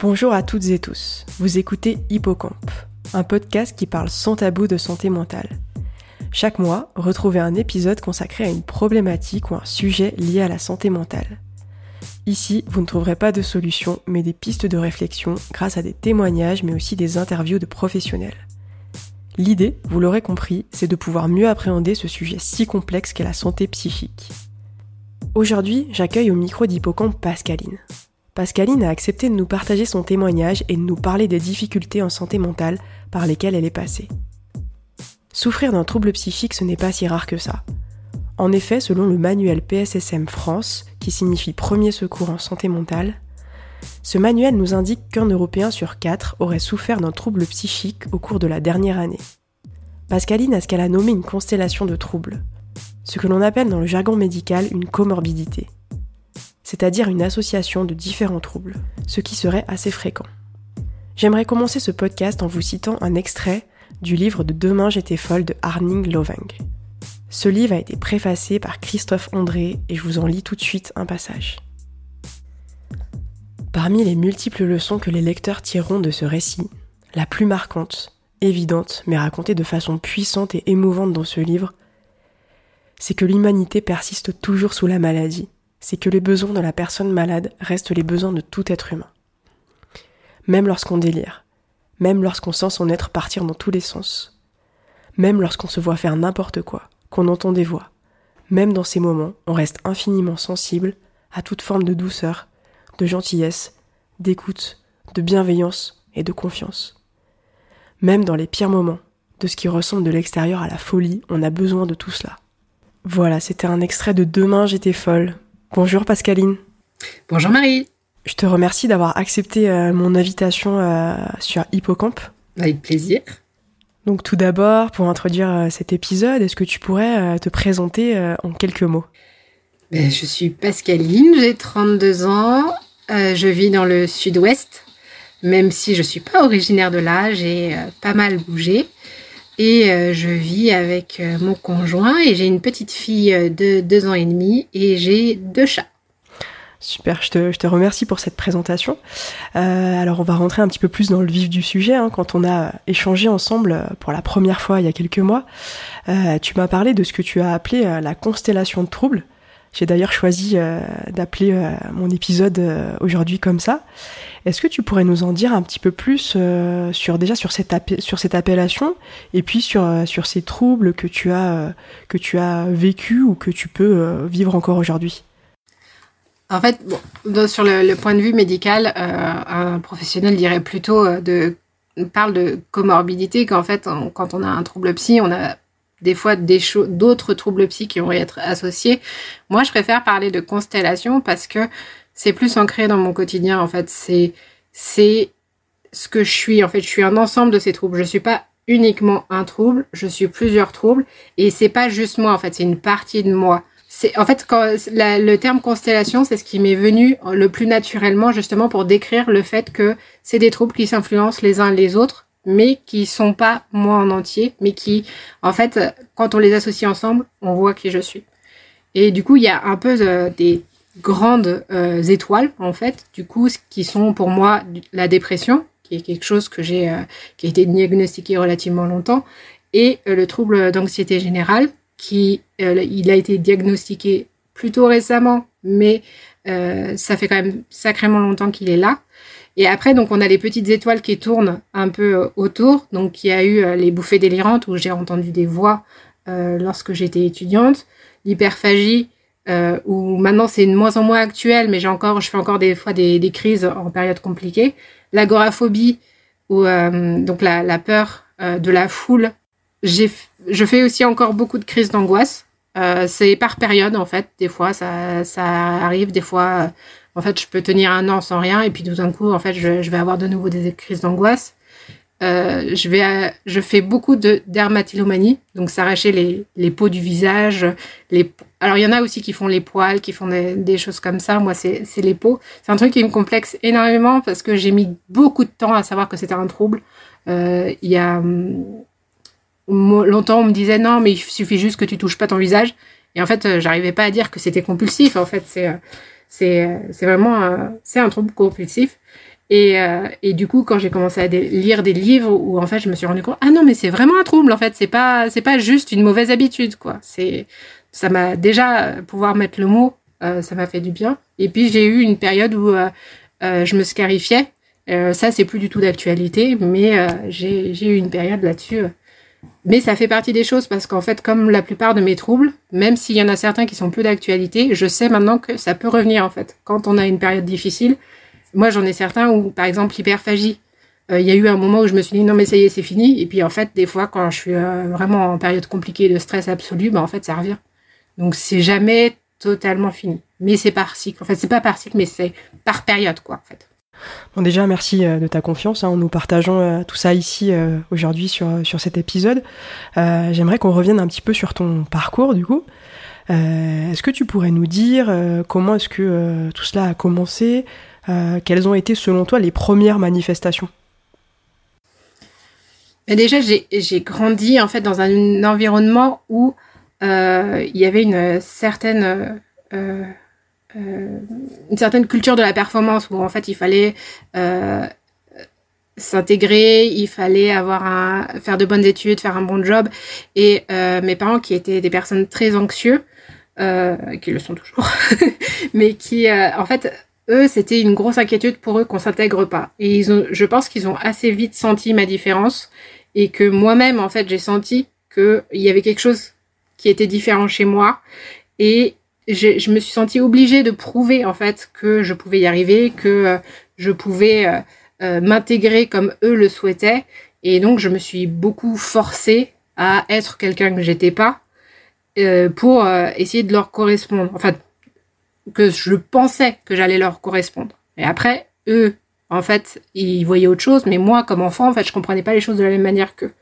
Bonjour à toutes et tous. Vous écoutez Hippocampe, un podcast qui parle sans tabou de santé mentale. Chaque mois, retrouvez un épisode consacré à une problématique ou un sujet lié à la santé mentale. Ici, vous ne trouverez pas de solution, mais des pistes de réflexion grâce à des témoignages, mais aussi des interviews de professionnels. L'idée, vous l'aurez compris, c'est de pouvoir mieux appréhender ce sujet si complexe qu'est la santé psychique. Aujourd'hui, j'accueille au micro d'Hippocampe Pascaline. Pascaline a accepté de nous partager son témoignage et de nous parler des difficultés en santé mentale par lesquelles elle est passée. Souffrir d'un trouble psychique, ce n'est pas si rare que ça. En effet, selon le manuel PSSM France, qui signifie Premier secours en santé mentale, ce manuel nous indique qu'un Européen sur quatre aurait souffert d'un trouble psychique au cours de la dernière année. Pascaline a ce qu'elle a nommé une constellation de troubles, ce que l'on appelle dans le jargon médical une comorbidité, c'est-à-dire une association de différents troubles, ce qui serait assez fréquent. J'aimerais commencer ce podcast en vous citant un extrait du livre de Demain j'étais folle de Arning Lovang. Ce livre a été préfacé par Christophe André et je vous en lis tout de suite un passage. Parmi les multiples leçons que les lecteurs tireront de ce récit, la plus marquante, évidente, mais racontée de façon puissante et émouvante dans ce livre, c'est que l'humanité persiste toujours sous la maladie, c'est que les besoins de la personne malade restent les besoins de tout être humain. Même lorsqu'on délire, même lorsqu'on sent son être partir dans tous les sens, même lorsqu'on se voit faire n'importe quoi, qu'on entend des voix, même dans ces moments, on reste infiniment sensible à toute forme de douceur, de gentillesse, d'écoute, de bienveillance et de confiance. Même dans les pires moments, de ce qui ressemble de l'extérieur à la folie, on a besoin de tout cela. Voilà, c'était un extrait de Demain j'étais folle. Bonjour Pascaline. Bonjour Marie. Je te remercie d'avoir accepté euh, mon invitation euh, sur Hippocampe. Avec plaisir. Donc tout d'abord, pour introduire euh, cet épisode, est-ce que tu pourrais te présenter en quelques mots? Ben, Je suis Pascaline, j'ai 32 ans, je vis dans le sud-ouest, même si je ne suis pas originaire de là, j'ai pas mal bougé. Et euh, je vis avec euh, mon conjoint et j'ai une petite fille euh, de deux ans et demi et j'ai deux chats. Super, je te, remercie pour cette présentation. Alors on va rentrer un petit peu plus dans le vif du sujet. Hein. Quand on a échangé ensemble pour la première fois il y a quelques mois, tu m'as parlé de ce que tu as appelé la constellation de troubles. J'ai d'ailleurs choisi d'appeler mon épisode aujourd'hui comme ça. Est-ce que tu pourrais nous en dire un petit peu plus euh, sur déjà sur cette, sur cette appellation et puis sur, euh, sur ces troubles que tu as euh, que tu as vécu ou que tu peux vivre encore aujourd'hui? En fait, bon, sur le, point de vue médical, un professionnel dirait plutôt de parle de comorbidité qu'en fait quand on a un trouble psy, on a des fois d'autres troubles psy qui vont y être associés. Moi, je préfère parler de constellation parce que c'est plus ancré dans mon quotidien en fait. C'est c'est ce que je suis en fait. Je suis un ensemble de ces troubles. Je suis pas uniquement un trouble, je suis plusieurs troubles et c'est pas juste moi en fait. C'est une partie de moi. C'est en fait quand le terme constellation, c'est ce qui m'est venu le plus naturellement justement pour décrire le fait que c'est des troubles qui s'influencent les uns les autres mais qui sont pas moi en entier, mais qui, en fait, quand on les associe ensemble, on voit qui je suis. Et du coup, il y a un peu euh, des grandes euh, étoiles en fait du coup qui sont pour moi la dépression qui est quelque chose que j'ai euh, qui a été diagnostiqué relativement longtemps et le trouble d'anxiété générale qui il a été diagnostiqué plutôt récemment mais ça fait quand même sacrément longtemps qu'il est là et après donc on a les petites étoiles qui tournent un peu autour donc il y a eu les bouffées délirantes où j'ai entendu des voix lorsque j'étais étudiante l'hyperphagie euh, où maintenant c'est de moins en moins actuel, mais j'ai encore, je fais encore des fois des, des crises en période compliquée. L'agoraphobie, ou euh, donc la, la peur euh, de la foule. J'ai, je fais aussi encore beaucoup de crises d'angoisse. Euh, c'est par période en fait. Des fois ça, ça arrive, des fois en fait je peux tenir un an sans rien et puis tout d'un coup en fait je, je vais avoir de nouveau des crises d'angoisse. Euh, je, vais, je fais beaucoup de dermatillomanie, donc s'arracher les, les peaux du visage. Les... Alors, il y en a aussi qui font les poils, qui font des, choses comme ça. Moi, c'est les peaux. C'est un truc qui me complexe énormément parce que j'ai mis beaucoup de temps à savoir que c'était un trouble. Euh, il y a hum, longtemps, on me disait non, mais il suffit juste que tu touches pas ton visage. Et en fait, euh, j'arrivais pas à dire que c'était compulsif. En fait, c'est c'est c'est vraiment c'est un trouble compulsif. Et, euh, et du coup, quand j'ai commencé à lire des livres où en fait je me suis rendu compte, ah non, mais c'est vraiment un trouble en fait, c'est pas c'est pas juste une mauvaise habitude quoi. C'est ça m'a déjà pouvoir mettre le mot, euh, ça m'a fait du bien. Et puis j'ai eu une période où euh, euh je me scarifiais. Euh, ça c'est plus du tout d'actualité, mais euh, j'ai j'ai eu une période là-dessus. Mais ça fait partie des choses parce qu'en fait, comme la plupart de mes troubles, même s'il y en a certains qui sont plus d'actualité, je sais maintenant que ça peut revenir en fait. Quand on a une période difficile, moi, j'en ai certains où, par exemple, l'hyperphagie. Euh, il y a eu un moment où je me suis dit non mais ça y est c'est fini. Et puis en fait des fois quand je suis euh, vraiment en période compliquée de stress absolu ben en fait ça revient. Donc c'est jamais totalement fini. Mais c'est par cycle. En fait c'est pas par cycle mais c'est par période quoi en fait Bon déjà merci euh, de ta confiance hein, en nous partageant tout ça ici aujourd'hui sur sur cet épisode. J'aimerais qu'on revienne un petit peu sur ton parcours du coup. est-ce que tu pourrais nous dire comment est-ce que tout cela a commencé euh, quelles ont été selon toi les premières manifestations? Mais Déjà, j'ai grandi en fait dans un environnement où euh, il y avait une certaine euh, une certaine culture de la performance où en fait il fallait s'intégrer, il fallait avoir un, faire de bonnes études, faire un bon job. Et mes parents qui étaient des personnes très anxieuses, qui le sont toujours, mais qui en fait eux, c'était une grosse inquiétude pour eux qu'on s'intègre pas. Et ils ont, je pense qu'ils ont assez vite senti ma différence et que moi-même, en fait, j'ai senti qu'il y avait quelque chose qui était différent chez moi et je, me suis sentie obligée de prouver, en fait, que je pouvais y arriver, que euh, je pouvais euh, euh, m'intégrer comme eux le souhaitaient. Et donc, je me suis beaucoup forcée à être quelqu'un que j'étais pas pour essayer de leur correspondre. Enfin, que je pensais que j'allais leur correspondre. Et après, eux, en fait, ils voyaient autre chose, mais moi, comme enfant, en fait, je comprenais pas les choses de la même manière qu'eux.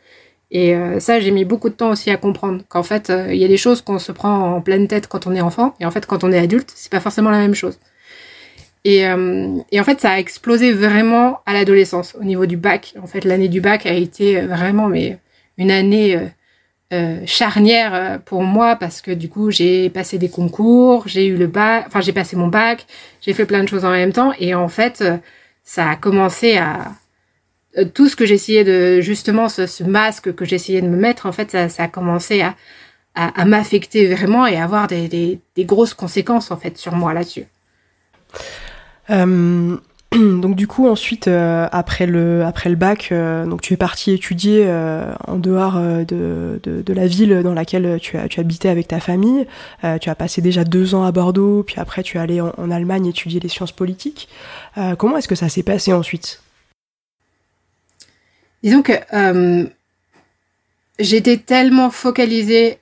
Et euh, ça, j'ai mis beaucoup de temps aussi à comprendre qu'en fait, euh, il y a des choses qu'on se prend en pleine tête quand on est enfant, et en fait, quand on est adulte, c'est pas forcément la même chose. Et, euh, et en fait, ça a explosé vraiment à l'adolescence, au niveau du bac. En fait, l'année du bac a été vraiment mais une année euh, charnière euh, pour moi parce que du coup j'ai passé des concours, j'ai eu le bac, enfin j'ai passé mon bac, j'ai fait plein de choses en même temps et en fait euh, ça a commencé à tout ce que j'essayais de justement ce, masque que j'essayais de me mettre en fait ça, a commencé à, à, m'affecter vraiment et avoir des, grosses conséquences en fait sur moi là-dessus. donc du coup ensuite euh, après le bac euh, donc tu es parti étudier euh, en dehors de, la ville dans laquelle tu as habitais avec ta famille. Tu as passé déjà deux ans à Bordeaux puis après tu es allé en Allemagne étudier les sciences politiques. Comment est-ce que ça s'est passé ensuite? Disons que j'étais tellement focalisée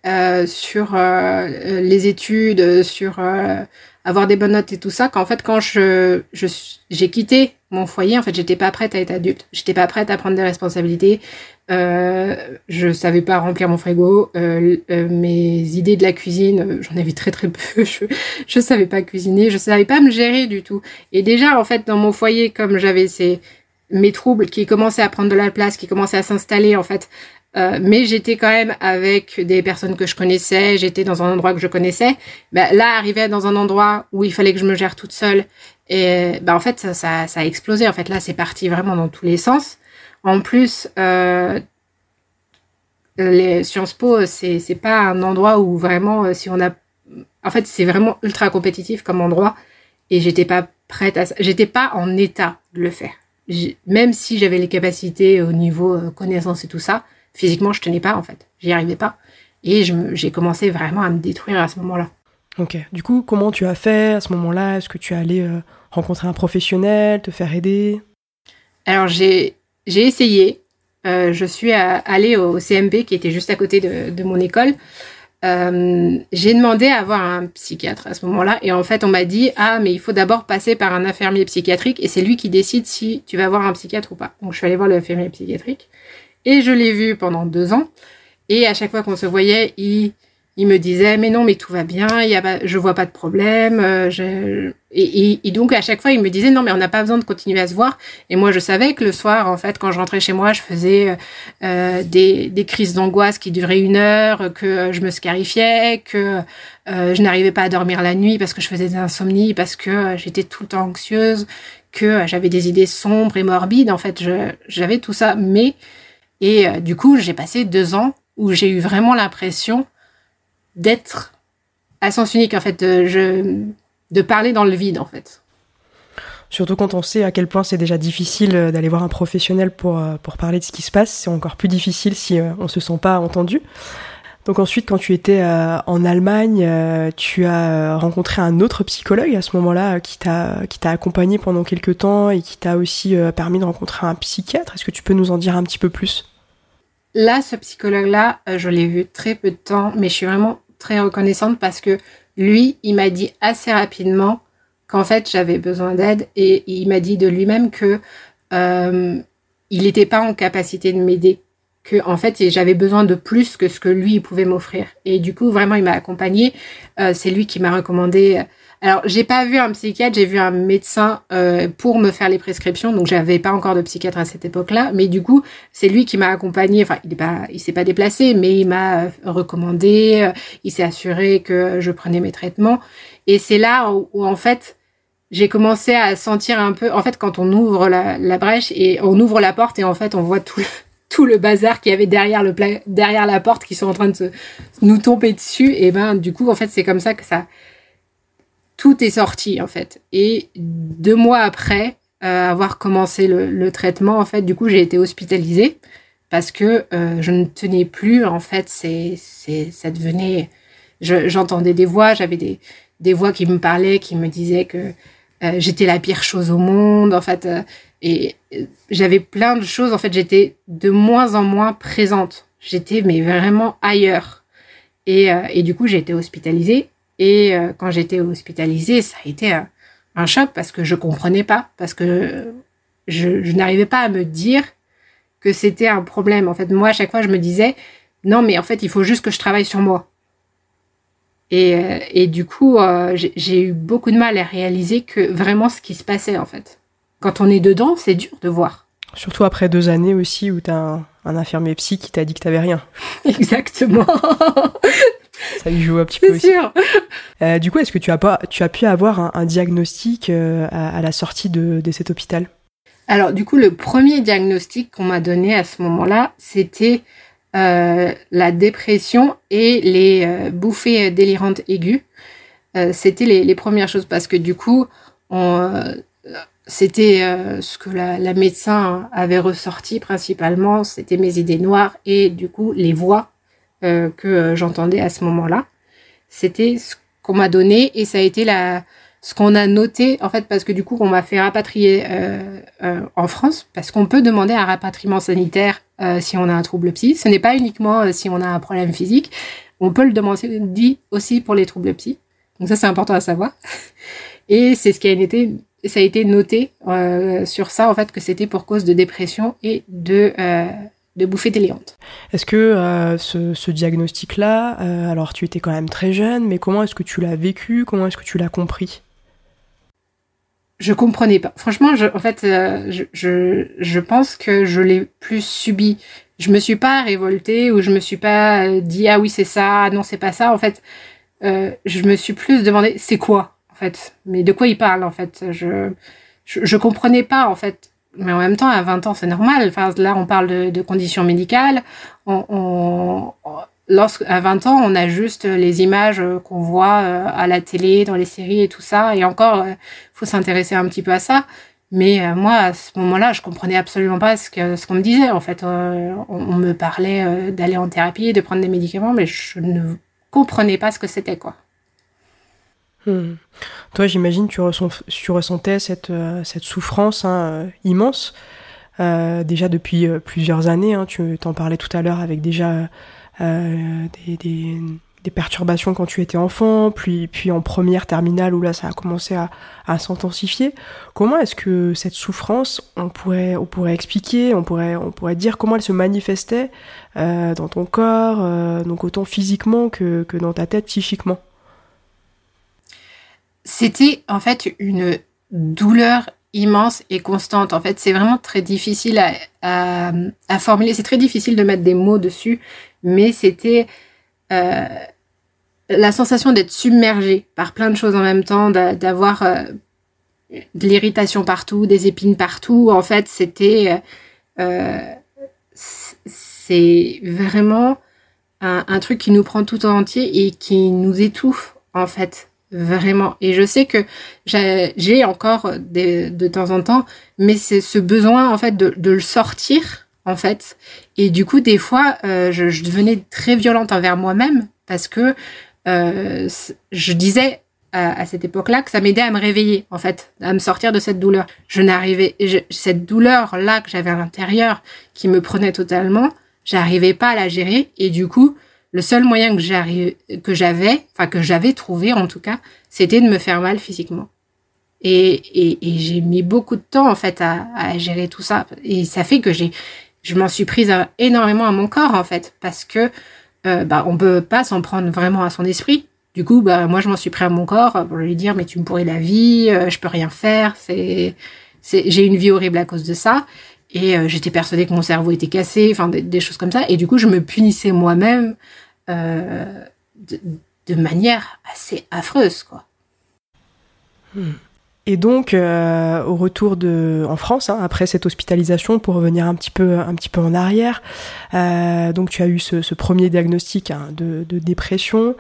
sur les études sur avoir des bonnes notes et tout ça qu'en fait quand j'ai quitté mon foyer en fait j'étais pas prête à être adulte. J'étais pas prête à prendre des responsabilités. Euh, je savais pas remplir mon frigo. Euh, euh, mes idées de la cuisine euh, j'en avais très très peu. Je je savais pas cuisiner. Je savais pas me gérer du tout. Et déjà en fait dans mon foyer comme j'avais ces mes troubles qui commençaient à prendre de la place qui commençaient à s'installer en fait euh, mais j'étais quand même avec des personnes que je connaissais, j'étais dans un endroit que je connaissais. Ben, là, arrivé dans un endroit où il fallait que je me gère toute seule, et ben, en fait, ça, ça, ça a explosé. En fait, là, c'est parti vraiment dans tous les sens. En plus, euh, les Sciences Po, c'est c'est pas un endroit où vraiment, euh, si on a, en fait, c'est vraiment ultra compétitif comme endroit, et j'étais pas prête à, j'étais pas en état de le faire. Même si j'avais les capacités au niveau euh, connaissance et tout ça, physiquement, je tenais pas en fait. J'y arrivais pas. Et j'ai commencé vraiment à me détruire à ce moment-là. Ok. Du coup, comment tu as fait à ce moment-là? Est-ce que tu es allé euh, rencontrer un professionnel, te faire aider? Alors, j'ai essayé. Euh, je suis allée au CMP qui était juste à côté de, de mon école. Euh, j'ai demandé à avoir un psychiatre à ce moment-là et en fait on m'a dit ah mais il faut d'abord passer par un infirmier psychiatrique et c'est lui qui décide si tu vas voir un psychiatre ou pas. Donc je suis allée voir l'infirmier psychiatrique et je l'ai vu pendant deux ans. Et à chaque fois qu'on se voyait, il, il me disait mais non mais tout va bien, il y a je vois pas de problème. Euh, je... Et, et, donc à chaque fois il me disait non mais on n'a pas besoin de continuer à se voir. Et moi je savais que le soir en fait quand je rentrais chez moi je faisais euh, des, des crises d'angoisse qui duraient une heure, que je me scarifiais, que euh, je n'arrivais pas à dormir la nuit parce que je faisais des insomnies, parce que j'étais tout le temps anxieuse, que j'avais des idées sombres et morbides. En fait, j'avais tout ça. Mais, et du coup, j'ai passé deux ans où j'ai eu vraiment l'impression d'être à sens unique, en fait, de, je, de parler dans le vide, en fait. Surtout quand on sait à quel point c'est déjà difficile d'aller voir un professionnel pour, pour parler de ce qui se passe, c'est encore plus difficile si on se sent pas entendu. Donc ensuite, quand tu étais euh, en Allemagne, euh, tu as rencontré un autre psychologue à ce moment-là qui t'a qui t'a accompagné pendant quelques temps et qui t'a aussi euh, permis de rencontrer un psychiatre. Est-ce que tu peux nous en dire un petit peu plus? Là, ce psychologue-là, je l'ai vu très peu de temps, mais je suis vraiment très reconnaissante parce que lui, il m'a dit assez rapidement qu'en fait j'avais besoin d'aide et il m'a dit de lui-même que il n'était pas en capacité de m'aider que en fait j'avais besoin de plus que ce que lui pouvait m'offrir. Et du coup vraiment il m'a accompagné euh, c'est lui qui m'a recommandé euh, alors j'ai pas vu un psychiatre j'ai vu un médecin euh, pour me faire les prescriptions donc j'avais pas encore de psychiatre à cette époque-là. Mais du coup c'est lui qui m'a accompagné enfin il est pas il s'est pas déplacé mais il m'a recommandé il s'est assuré que je prenais mes traitements. Et c'est là où, en fait j'ai commencé à sentir un peu en fait quand on ouvre la, la brèche et on ouvre la porte et en fait on voit tout tout le bazar qu'il y avait derrière le derrière la porte qui sont en train de se, nous tomber dessus et ben du coup en fait c'est comme ça que ça tout est sorti en fait et deux mois après euh, avoir commencé le, traitement en fait du coup j'ai été hospitalisée parce que euh, je ne tenais plus en fait c'est c'est ça devenait j'entendais des voix j'avais des des voix qui me parlaient qui me disaient que euh, j'étais la pire chose au monde en fait et j'avais plein de choses. En fait, j'étais de moins en moins présente. J'étais mais vraiment ailleurs. Et, et du coup, j'ai été hospitalisée. Et euh, quand j'étais hospitalisée, ça a été un choc parce que je comprenais pas, parce que je, je n'arrivais pas à me dire que c'était un problème. En fait, moi, à chaque fois, je me disais, non, mais en fait, il faut juste que je travaille sur moi. Et, et du coup, j'ai eu beaucoup de mal à réaliser que vraiment ce qui se passait, en fait quand on est dedans, c'est dur de voir. Surtout après deux années aussi où tu as un, infirmier psy qui t'a dit que t'avais rien. Exactement. Ça y joue un petit peu aussi. sûr. Euh, du coup, est-ce que tu as, pas, tu as pu avoir un, diagnostic euh, à, la sortie de, cet hôpital? Alors, du coup, le premier diagnostic qu'on m'a donné à ce moment-là, c'était euh, la dépression et les bouffées délirantes aiguës. c'était les, les, premières choses parce que du coup, c'était ce que la, médecin avait ressorti principalement, c'était mes idées noires et du coup les voix euh, que euh, j'entendais à ce moment-là. C'était ce qu'on m'a donné et ça a été la, ce qu'on a noté en fait parce que du coup on m'a fait rapatrier en France parce qu'on peut demander un rapatriement sanitaire si on a un trouble psy. Ce n'est pas uniquement si on a un problème physique, on peut le demander aussi pour les troubles psy. Donc ça c'est important à savoir. Et c'est ce qui a été ça a été noté euh, sur ça en fait que c'était pour cause de dépression et de euh, de bouffées délirantes. Est-ce que euh, ce, ce diagnostic-là, alors tu étais quand même très jeune, mais comment est-ce que tu l'as vécu? Comment est-ce que tu l'as compris? Je comprenais pas. Franchement, je, en fait, je, je, je pense que je l'ai plus subi. Je me suis pas révoltée ou je me suis pas dit ah oui c'est ça, non c'est pas ça. En fait, je me suis plus demandé c'est quoi fait? Mais de quoi il parle, en fait? Je, je, comprenais pas, en fait. Mais en même temps, à 20 ans, c'est normal. Enfin, là, on parle de, de conditions médicales. On, on, lorsque, à 20 ans, on a juste les images qu'on voit euh, à la télé, dans les séries et tout ça. Et encore, euh, faut s'intéresser un petit peu à ça. Mais euh, moi, à ce moment-là, je comprenais absolument pas ce que ce qu'on me disait. En fait, on, on, me parlait d'aller en thérapie, de prendre des médicaments, mais je ne comprenais pas ce que c'était, quoi. Hmm. Toi, j'imagine, tu, tu, ressentais cette, euh, cette souffrance hein, euh, immense, euh, déjà depuis plusieurs années. Hein, tu t'en parlais tout à l'heure avec déjà des, des, des, perturbations quand tu étais enfant, puis, puis en première terminale où là, ça a commencé à, à s'intensifier. Comment est-ce que cette souffrance, on pourrait, on pourrait expliquer, on pourrait, on pourrait dire comment elle se manifestait dans ton corps, donc autant physiquement que, que dans ta tête psychiquement? C'était en fait une douleur immense et constante. En fait, c'est vraiment très difficile à, formuler. C'est très difficile de mettre des mots dessus, mais c'était euh, la sensation d'être submergé par plein de choses en même temps, d'avoir euh, de l'irritation partout, des épines partout. En fait, c'était, c'est vraiment un, truc qui nous prend tout entier et qui nous étouffe en fait vraiment. Et je sais que j'ai encore de temps en temps, mais c'est ce besoin en fait de, le sortir en fait. Et du coup, des fois, euh, je, devenais très violente envers moi-même parce que euh, je disais à, cette époque-là que ça m'aidait à me réveiller en fait, à me sortir de cette douleur. Je n'arrivais, cette douleur là que j'avais à l'intérieur qui me prenait totalement, j'arrivais pas à la gérer et du coup le seul moyen que j'avais, enfin que j'avais trouvé en tout cas, c'était de me faire mal physiquement. Et, et, et j'ai mis beaucoup de temps en fait à, à, gérer tout ça. Et ça fait que j'ai, je m'en suis prise énormément à mon corps en fait, parce que euh, bah on peut pas s'en prendre vraiment à son esprit. Du coup, bah moi je m'en suis pris à mon corps pour lui dire mais tu me pourris la vie, euh, je peux rien faire, c'est, c'est, j'ai une vie horrible à cause de ça. Et euh, j'étais persuadée que mon cerveau était cassé, enfin des, choses comme ça. Et du coup, je me punissais moi-même euh, de, manière assez affreuse, quoi. Et donc, euh, au retour de, en France, hein, après cette hospitalisation, pour revenir un petit peu, un petit peu en arrière, donc tu as eu ce, premier diagnostic hein, de, de, dépression.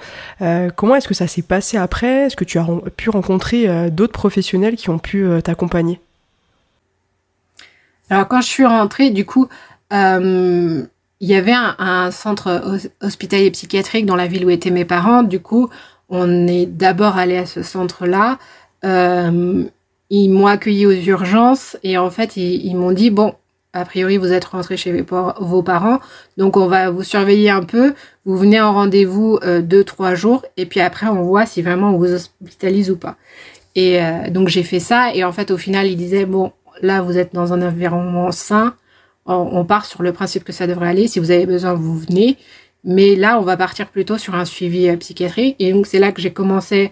comment est-ce que ça s'est passé après? Est-ce que tu as pu rencontrer d'autres professionnels qui ont pu t'accompagner? Alors quand je suis rentrée, du coup, euh, il y avait un, centre hospitalier psychiatrique dans la ville où étaient mes parents. Du coup, on est d'abord allé à ce centre-là. Euh, ils m'ont accueilli aux urgences et en fait, ils, m'ont dit bon, a priori, vous êtes rentré chez vos parents, donc on va vous surveiller un peu. Vous venez en rendez-vous euh, deux trois jours et puis après, on voit si vraiment on vous hospitalise ou pas. Et donc j'ai fait ça et en fait, au final, ils disaient bon, là, vous êtes dans un environnement sain. On, part sur le principe que ça devrait aller. Si vous avez besoin, vous venez. Mais là, on va partir plutôt sur un suivi euh, psychiatrique. Et donc, c'est là que j'ai commencé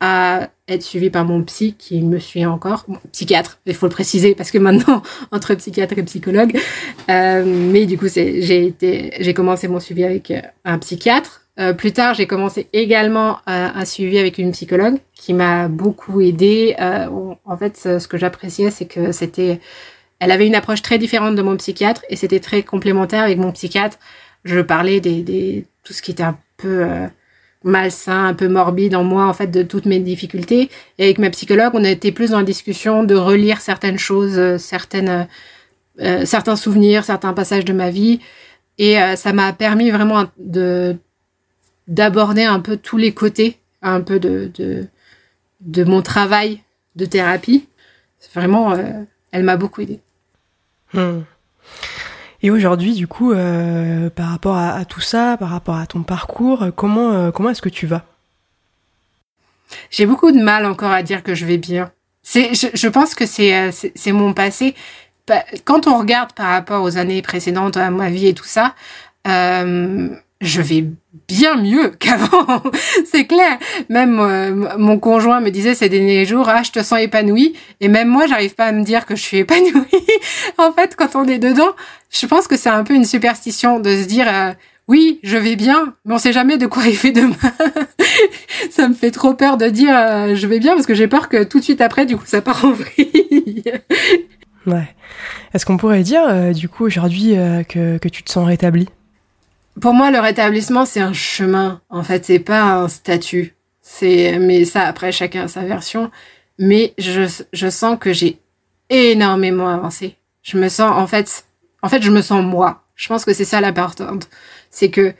à être suivi par mon psy qui me suit encore, psychiatre, il faut le préciser parce que maintenant entre psychiatre et psychologue, euh, mais du coup j'ai commencé mon suivi avec euh, un psychiatre euh, plus tard, j'ai commencé également un suivi avec une psychologue qui m'a beaucoup aidée. Euh, en fait, ce que j'appréciais, c'est que c'était, elle avait une approche très différente de mon psychiatre et c'était très complémentaire avec mon psychiatre. Je parlais des, des tout ce qui était un peu euh, malsain, un peu morbide en moi, en fait, de toutes mes difficultés. Et avec ma psychologue, on était plus dans la discussion de relire certaines choses, certaines, certains souvenirs, certains passages de ma vie. Et ça m'a permis vraiment de d'aborder un peu tous les côtés, un peu de, de, mon travail de thérapie. Vraiment, euh, elle m'a beaucoup aidée. Hmm. Et aujourd'hui, du coup, euh, par rapport à, tout ça, par rapport à ton parcours, comment, euh, comment est-ce que tu vas? J'ai beaucoup de mal encore à dire que je vais bien. C'est, je, pense que c'est, c'est, mon passé. Quand on regarde par rapport aux années précédentes à ma vie et tout ça, je vais bien mieux qu'avant, c'est clair. Même euh, mon conjoint me disait ces derniers jours, ah, je te sens épanouie. Et même moi, j'arrive pas à me dire que je suis épanouie. en fait, quand on est dedans, je pense que c'est un peu une superstition de se dire, euh, oui, je vais bien, mais on sait jamais de quoi il fait demain. ça me fait trop peur de dire, euh, je vais bien, parce que j'ai peur que tout de suite après, du coup, ça part en vrille. ouais. Est-ce qu'on pourrait dire, du coup, aujourd'hui, que, que tu te sens rétablie? Pour moi, le rétablissement, c'est un chemin. En fait, c'est pas un statut. C'est, mais ça, après, chacun a sa version. Mais je, je sens que j'ai énormément avancé. Je me sens, en fait, en fait, je me sens moi. Je pense que c'est ça l'important. C'est que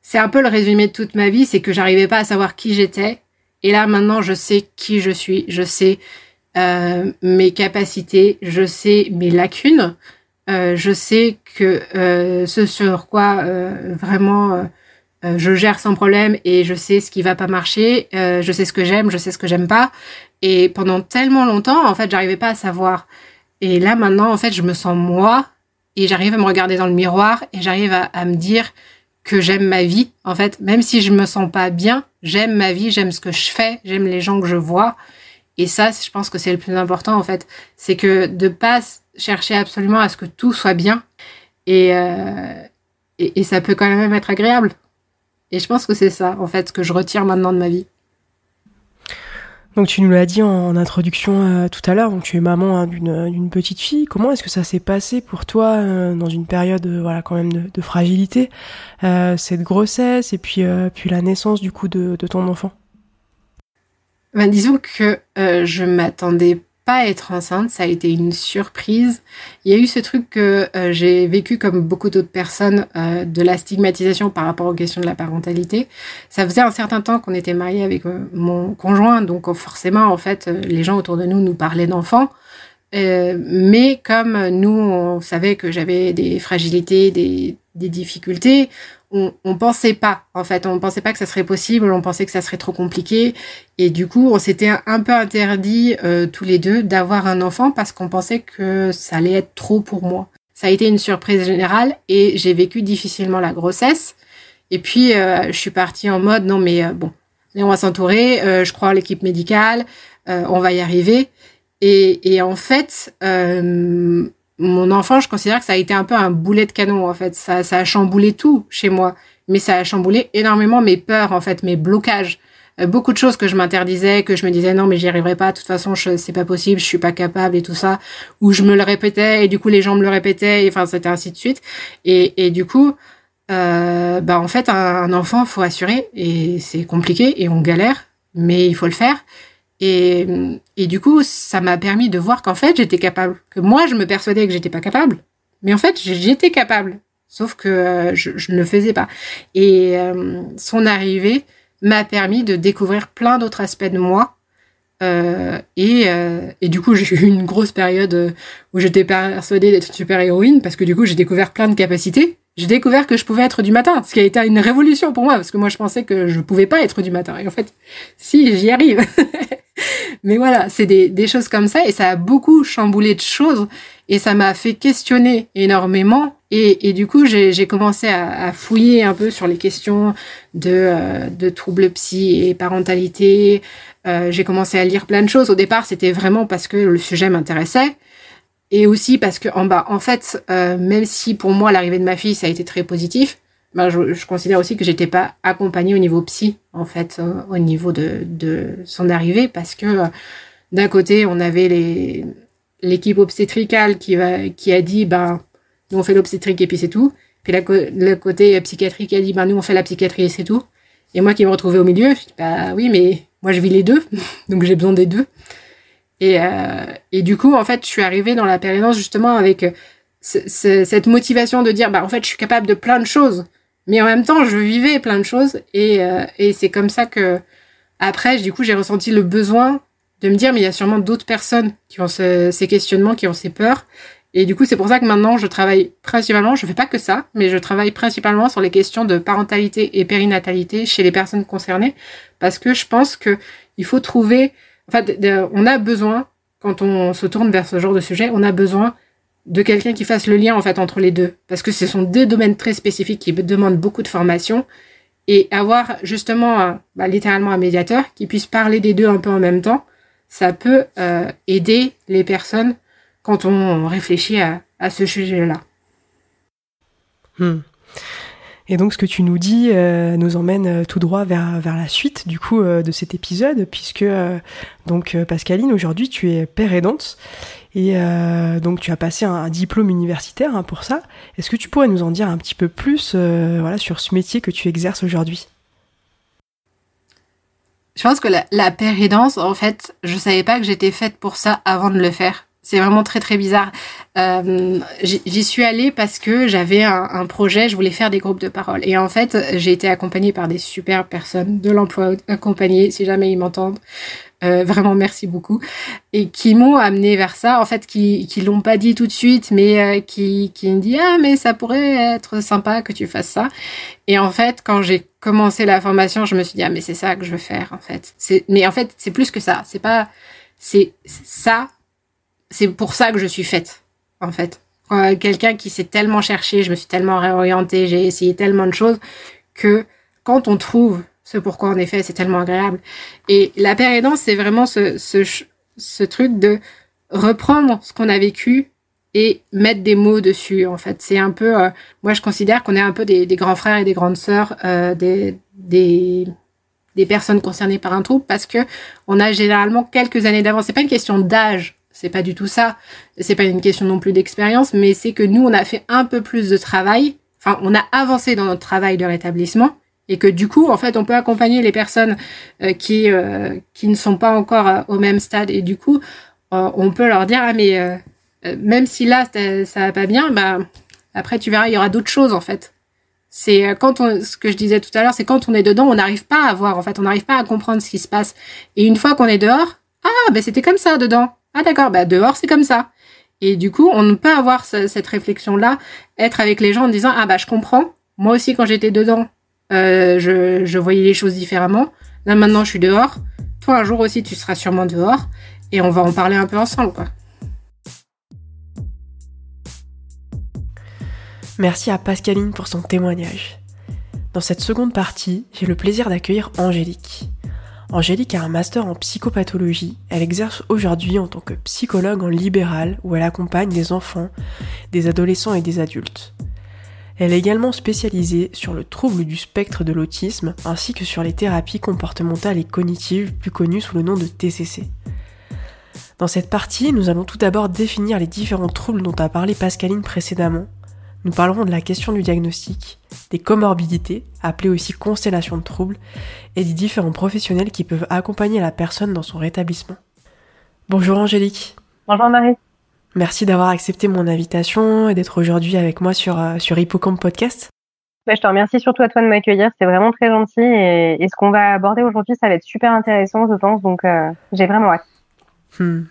c'est un peu le résumé de toute ma vie, c'est que j'arrivais pas à savoir qui j'étais. Et là, maintenant, je sais qui je suis. Je sais euh, mes capacités. Je sais mes lacunes. Euh, je sais que euh, ce sur quoi euh, vraiment je gère sans problème et je sais ce qui va pas marcher, je sais ce que j'aime, je sais ce que j'aime pas. Et pendant tellement longtemps, en fait, j'arrivais pas à savoir. Et là, maintenant, en fait, je me sens moi et j'arrive à me regarder dans le miroir et j'arrive à, à, me dire que j'aime ma vie. En fait, même si je me sens pas bien, j'aime ma vie, j'aime ce que je fais, j'aime les gens que je vois. Et ça, je pense que c'est le plus important, en fait. C'est que de pas chercher absolument à ce que tout soit bien. Euh, et, et, ça peut quand même être agréable. Et je pense que c'est ça, en fait, ce que je retire maintenant de ma vie. Donc tu nous l'as dit en, introduction euh, tout à l'heure, donc tu es maman hein, d'une petite fille. Comment est-ce que ça s'est passé pour toi euh, dans une période voilà quand même de, fragilité, cette grossesse et puis puis la naissance du coup de, de ton enfant? Ben, Disons que je m'attendais pas être enceinte, ça a été une surprise. Il y a eu ce truc que euh, j'ai vécu comme beaucoup d'autres personnes euh, de la stigmatisation par rapport aux questions de la parentalité. Ça faisait un certain temps qu'on était mariés avec euh, mon conjoint, donc forcément en fait les gens autour de nous nous parlaient d'enfants. mais comme nous on savait que j'avais des fragilités, des, des difficultés, on, on pensait pas, en fait, on pensait pas que ça serait possible, on pensait que ça serait trop compliqué, et du coup, on s'était un peu interdit euh, tous les deux d'avoir un enfant parce qu'on pensait que ça allait être trop pour moi. Ça a été une surprise générale et j'ai vécu difficilement la grossesse. Et puis, euh, je suis partie en mode non mais euh, bon, on va s'entourer, je crois à l'équipe médicale, on va y arriver. Et en fait, mon enfant, je considère que ça a été un peu un boulet de canon en fait. Ça, ça a chamboulé tout chez moi, mais ça a chamboulé énormément mes peurs en fait, mes blocages. Euh, beaucoup de choses que je m'interdisais, que je me disais non mais j'y arriverai pas, de toute façon c'est pas possible, je suis pas capable et tout ça, ou je me le répétais et du coup les gens me le répétaient, et, enfin c'était ainsi de suite. Et, et du coup, euh, bah en fait un, un enfant faut assurer et c'est compliqué et on galère, mais il faut le faire. Et, du coup, ça m'a permis de voir qu'en fait, j'étais capable. Que moi, je me persuadais que j'étais pas capable. Mais en fait, j'étais capable. Sauf que euh, je, ne le faisais pas. Et euh, son arrivée m'a permis de découvrir plein d'autres aspects de moi. Euh, et, et, du coup, j'ai eu une grosse période où j'étais persuadée d'être super héroïne parce que du coup, j'ai découvert plein de capacités. J'ai découvert que je pouvais être du matin, ce qui a été une révolution pour moi parce que moi, je pensais que je pouvais pas être du matin. Et en fait, si, j'y arrive. Mais voilà, c'est des, choses comme ça et ça a beaucoup chamboulé de choses et ça m'a fait questionner énormément. Et, du coup, j'ai commencé à, fouiller un peu sur les questions de, euh, troubles psy et parentalité. Euh, j'ai commencé à lire plein de choses. Au départ, c'était vraiment parce que le sujet m'intéressait. Et aussi parce que, en bas, en fait, euh, même si pour moi l'arrivée de ma fille, ça a été très positif, ben, je, considère aussi que j'étais pas accompagnée au niveau psy, en fait, euh, au niveau de, son arrivée, parce que euh, d'un côté, on avait l'équipe obstétricale qui a dit ben nous on fait l'obstétrique et puis c'est tout. Puis le côté psychiatrique a dit ben nous on fait la psychiatrie et c'est tout. Et moi qui me retrouvais au milieu, je oui mais moi je vis les deux, donc j'ai besoin des deux. Et, euh, et du coup en fait je suis arrivée dans la période justement avec cette motivation de dire bah en fait je suis capable de plein de choses. Mais en même temps, je vivais plein de choses. Et, euh, et c'est comme ça que après, du coup, j'ai ressenti le besoin de me dire, mais il y a sûrement d'autres personnes qui ont ces questionnements, qui ont ces peurs. Et du coup, c'est pour ça que maintenant, je travaille principalement, je fais pas que ça, mais je travaille principalement sur les questions de parentalité et périnatalité chez les personnes concernées, parce que je pense que il faut trouver, en fait, on a besoin, quand on se tourne vers ce genre de sujet, on a besoin de quelqu'un qui fasse le lien en fait entre les deux. Parce que ce sont deux domaines très spécifiques qui demandent beaucoup de formation. Et avoir justement bah, littéralement un médiateur qui puisse parler des deux un peu en même temps ça peut euh, aider les personnes quand on réfléchit à, ce sujet là hmm. Et donc ce que tu nous dis euh, nous emmène euh, tout droit vers, la suite du coup euh, de cet épisode puisque donc Pascaline aujourd'hui tu es père aidante et donc tu as passé un, diplôme universitaire hein, pour ça. Est-ce que tu pourrais nous en dire un petit peu plus sur ce métier que tu exerces aujourd'hui? Je pense que la, la père aidance en fait je savais pas que j'étais faite pour ça avant de le faire. C'est vraiment très très bizarre. Euh, J'y suis allée parce que j'avais un, projet, je voulais faire des groupes de parole. Et en fait, j'ai été accompagnée par des super personnes de l'emploi accompagnées, si jamais ils m'entendent. Euh, vraiment merci beaucoup et qui m'ont amené vers ça en fait qui qui l'ont pas dit tout de suite mais euh, qui qui me dit ah mais ça pourrait être sympa que tu fasses ça et en fait quand j'ai commencé la formation je me suis dit ah mais c'est ça que je veux faire en fait c'est mais en fait c'est plus que ça c'est pas c'est ça c'est pour ça que je suis faite, en fait. Quelqu'un qui s'est tellement cherché, je me suis tellement réorientée, j'ai essayé tellement de choses que quand on trouve ce pourquoi on est fait, c'est tellement agréable. Et la pérédance, c'est vraiment ce, ce, ce truc de reprendre ce qu'on a vécu et mettre des mots dessus. En fait, c'est un peu, euh, moi je considère qu'on est un peu des, des, grands frères et des grandes sœurs, euh, des, des des personnes concernées par un trouble parce que on a généralement quelques années d'avance. C'est pas une question d'âge, c'est pas du tout ça. C'est pas une question non plus d'expérience, mais c'est que nous on a fait un peu plus de travail. Enfin, on a avancé dans notre travail de rétablissement et que du coup, en fait, on peut accompagner les personnes euh, qui euh, qui ne sont pas encore euh, au même stade et du coup, on peut leur dire ah mais même si là ça va pas bien, bah après tu verras, il y aura d'autres choses en fait. C'est euh, quand on, ce que je disais tout à l'heure, c'est quand on est dedans, on n'arrive pas à voir, en fait, on n'arrive pas à comprendre ce qui se passe. Et une fois qu'on est dehors, ah, ben c'était comme ça dedans. Ah d'accord, ben dehors c'est comme ça. Et du coup, on ne peut avoir cette réflexion-là, être avec les gens en disant ah bah je comprends. Moi aussi quand j'étais dedans, euh, je, je voyais les choses différemment. Là maintenant je suis dehors. Toi un jour aussi tu seras sûrement dehors et on va en parler un peu ensemble quoi. Merci à Pascaline pour son témoignage. Dans cette seconde partie, j'ai le plaisir d'accueillir Angélique. Angélique a un master en psychopathologie. Elle exerce aujourd'hui en tant que psychologue en libéral où elle accompagne des enfants, des adolescents et des adultes. Elle est également spécialisée sur le trouble du spectre de l'autisme ainsi que sur les thérapies comportementales et cognitives plus connues sous le nom de TCC. Dans cette partie, nous allons tout d'abord définir les différents troubles dont a parlé Pascaline précédemment nous parlerons de la question du diagnostic, des comorbidités, appelées aussi constellations de troubles, et des différents professionnels qui peuvent accompagner la personne dans son rétablissement. Bonjour Angélique. Bonjour Marie. Merci d'avoir accepté mon invitation et d'être aujourd'hui avec moi sur, euh, sur Hippocampe Podcast. Bah, je te remercie surtout à toi de m'accueillir, c'est vraiment très gentil et, ce qu'on va aborder aujourd'hui, ça va être super intéressant, je pense, donc euh, j'ai vraiment hâte. Hmm.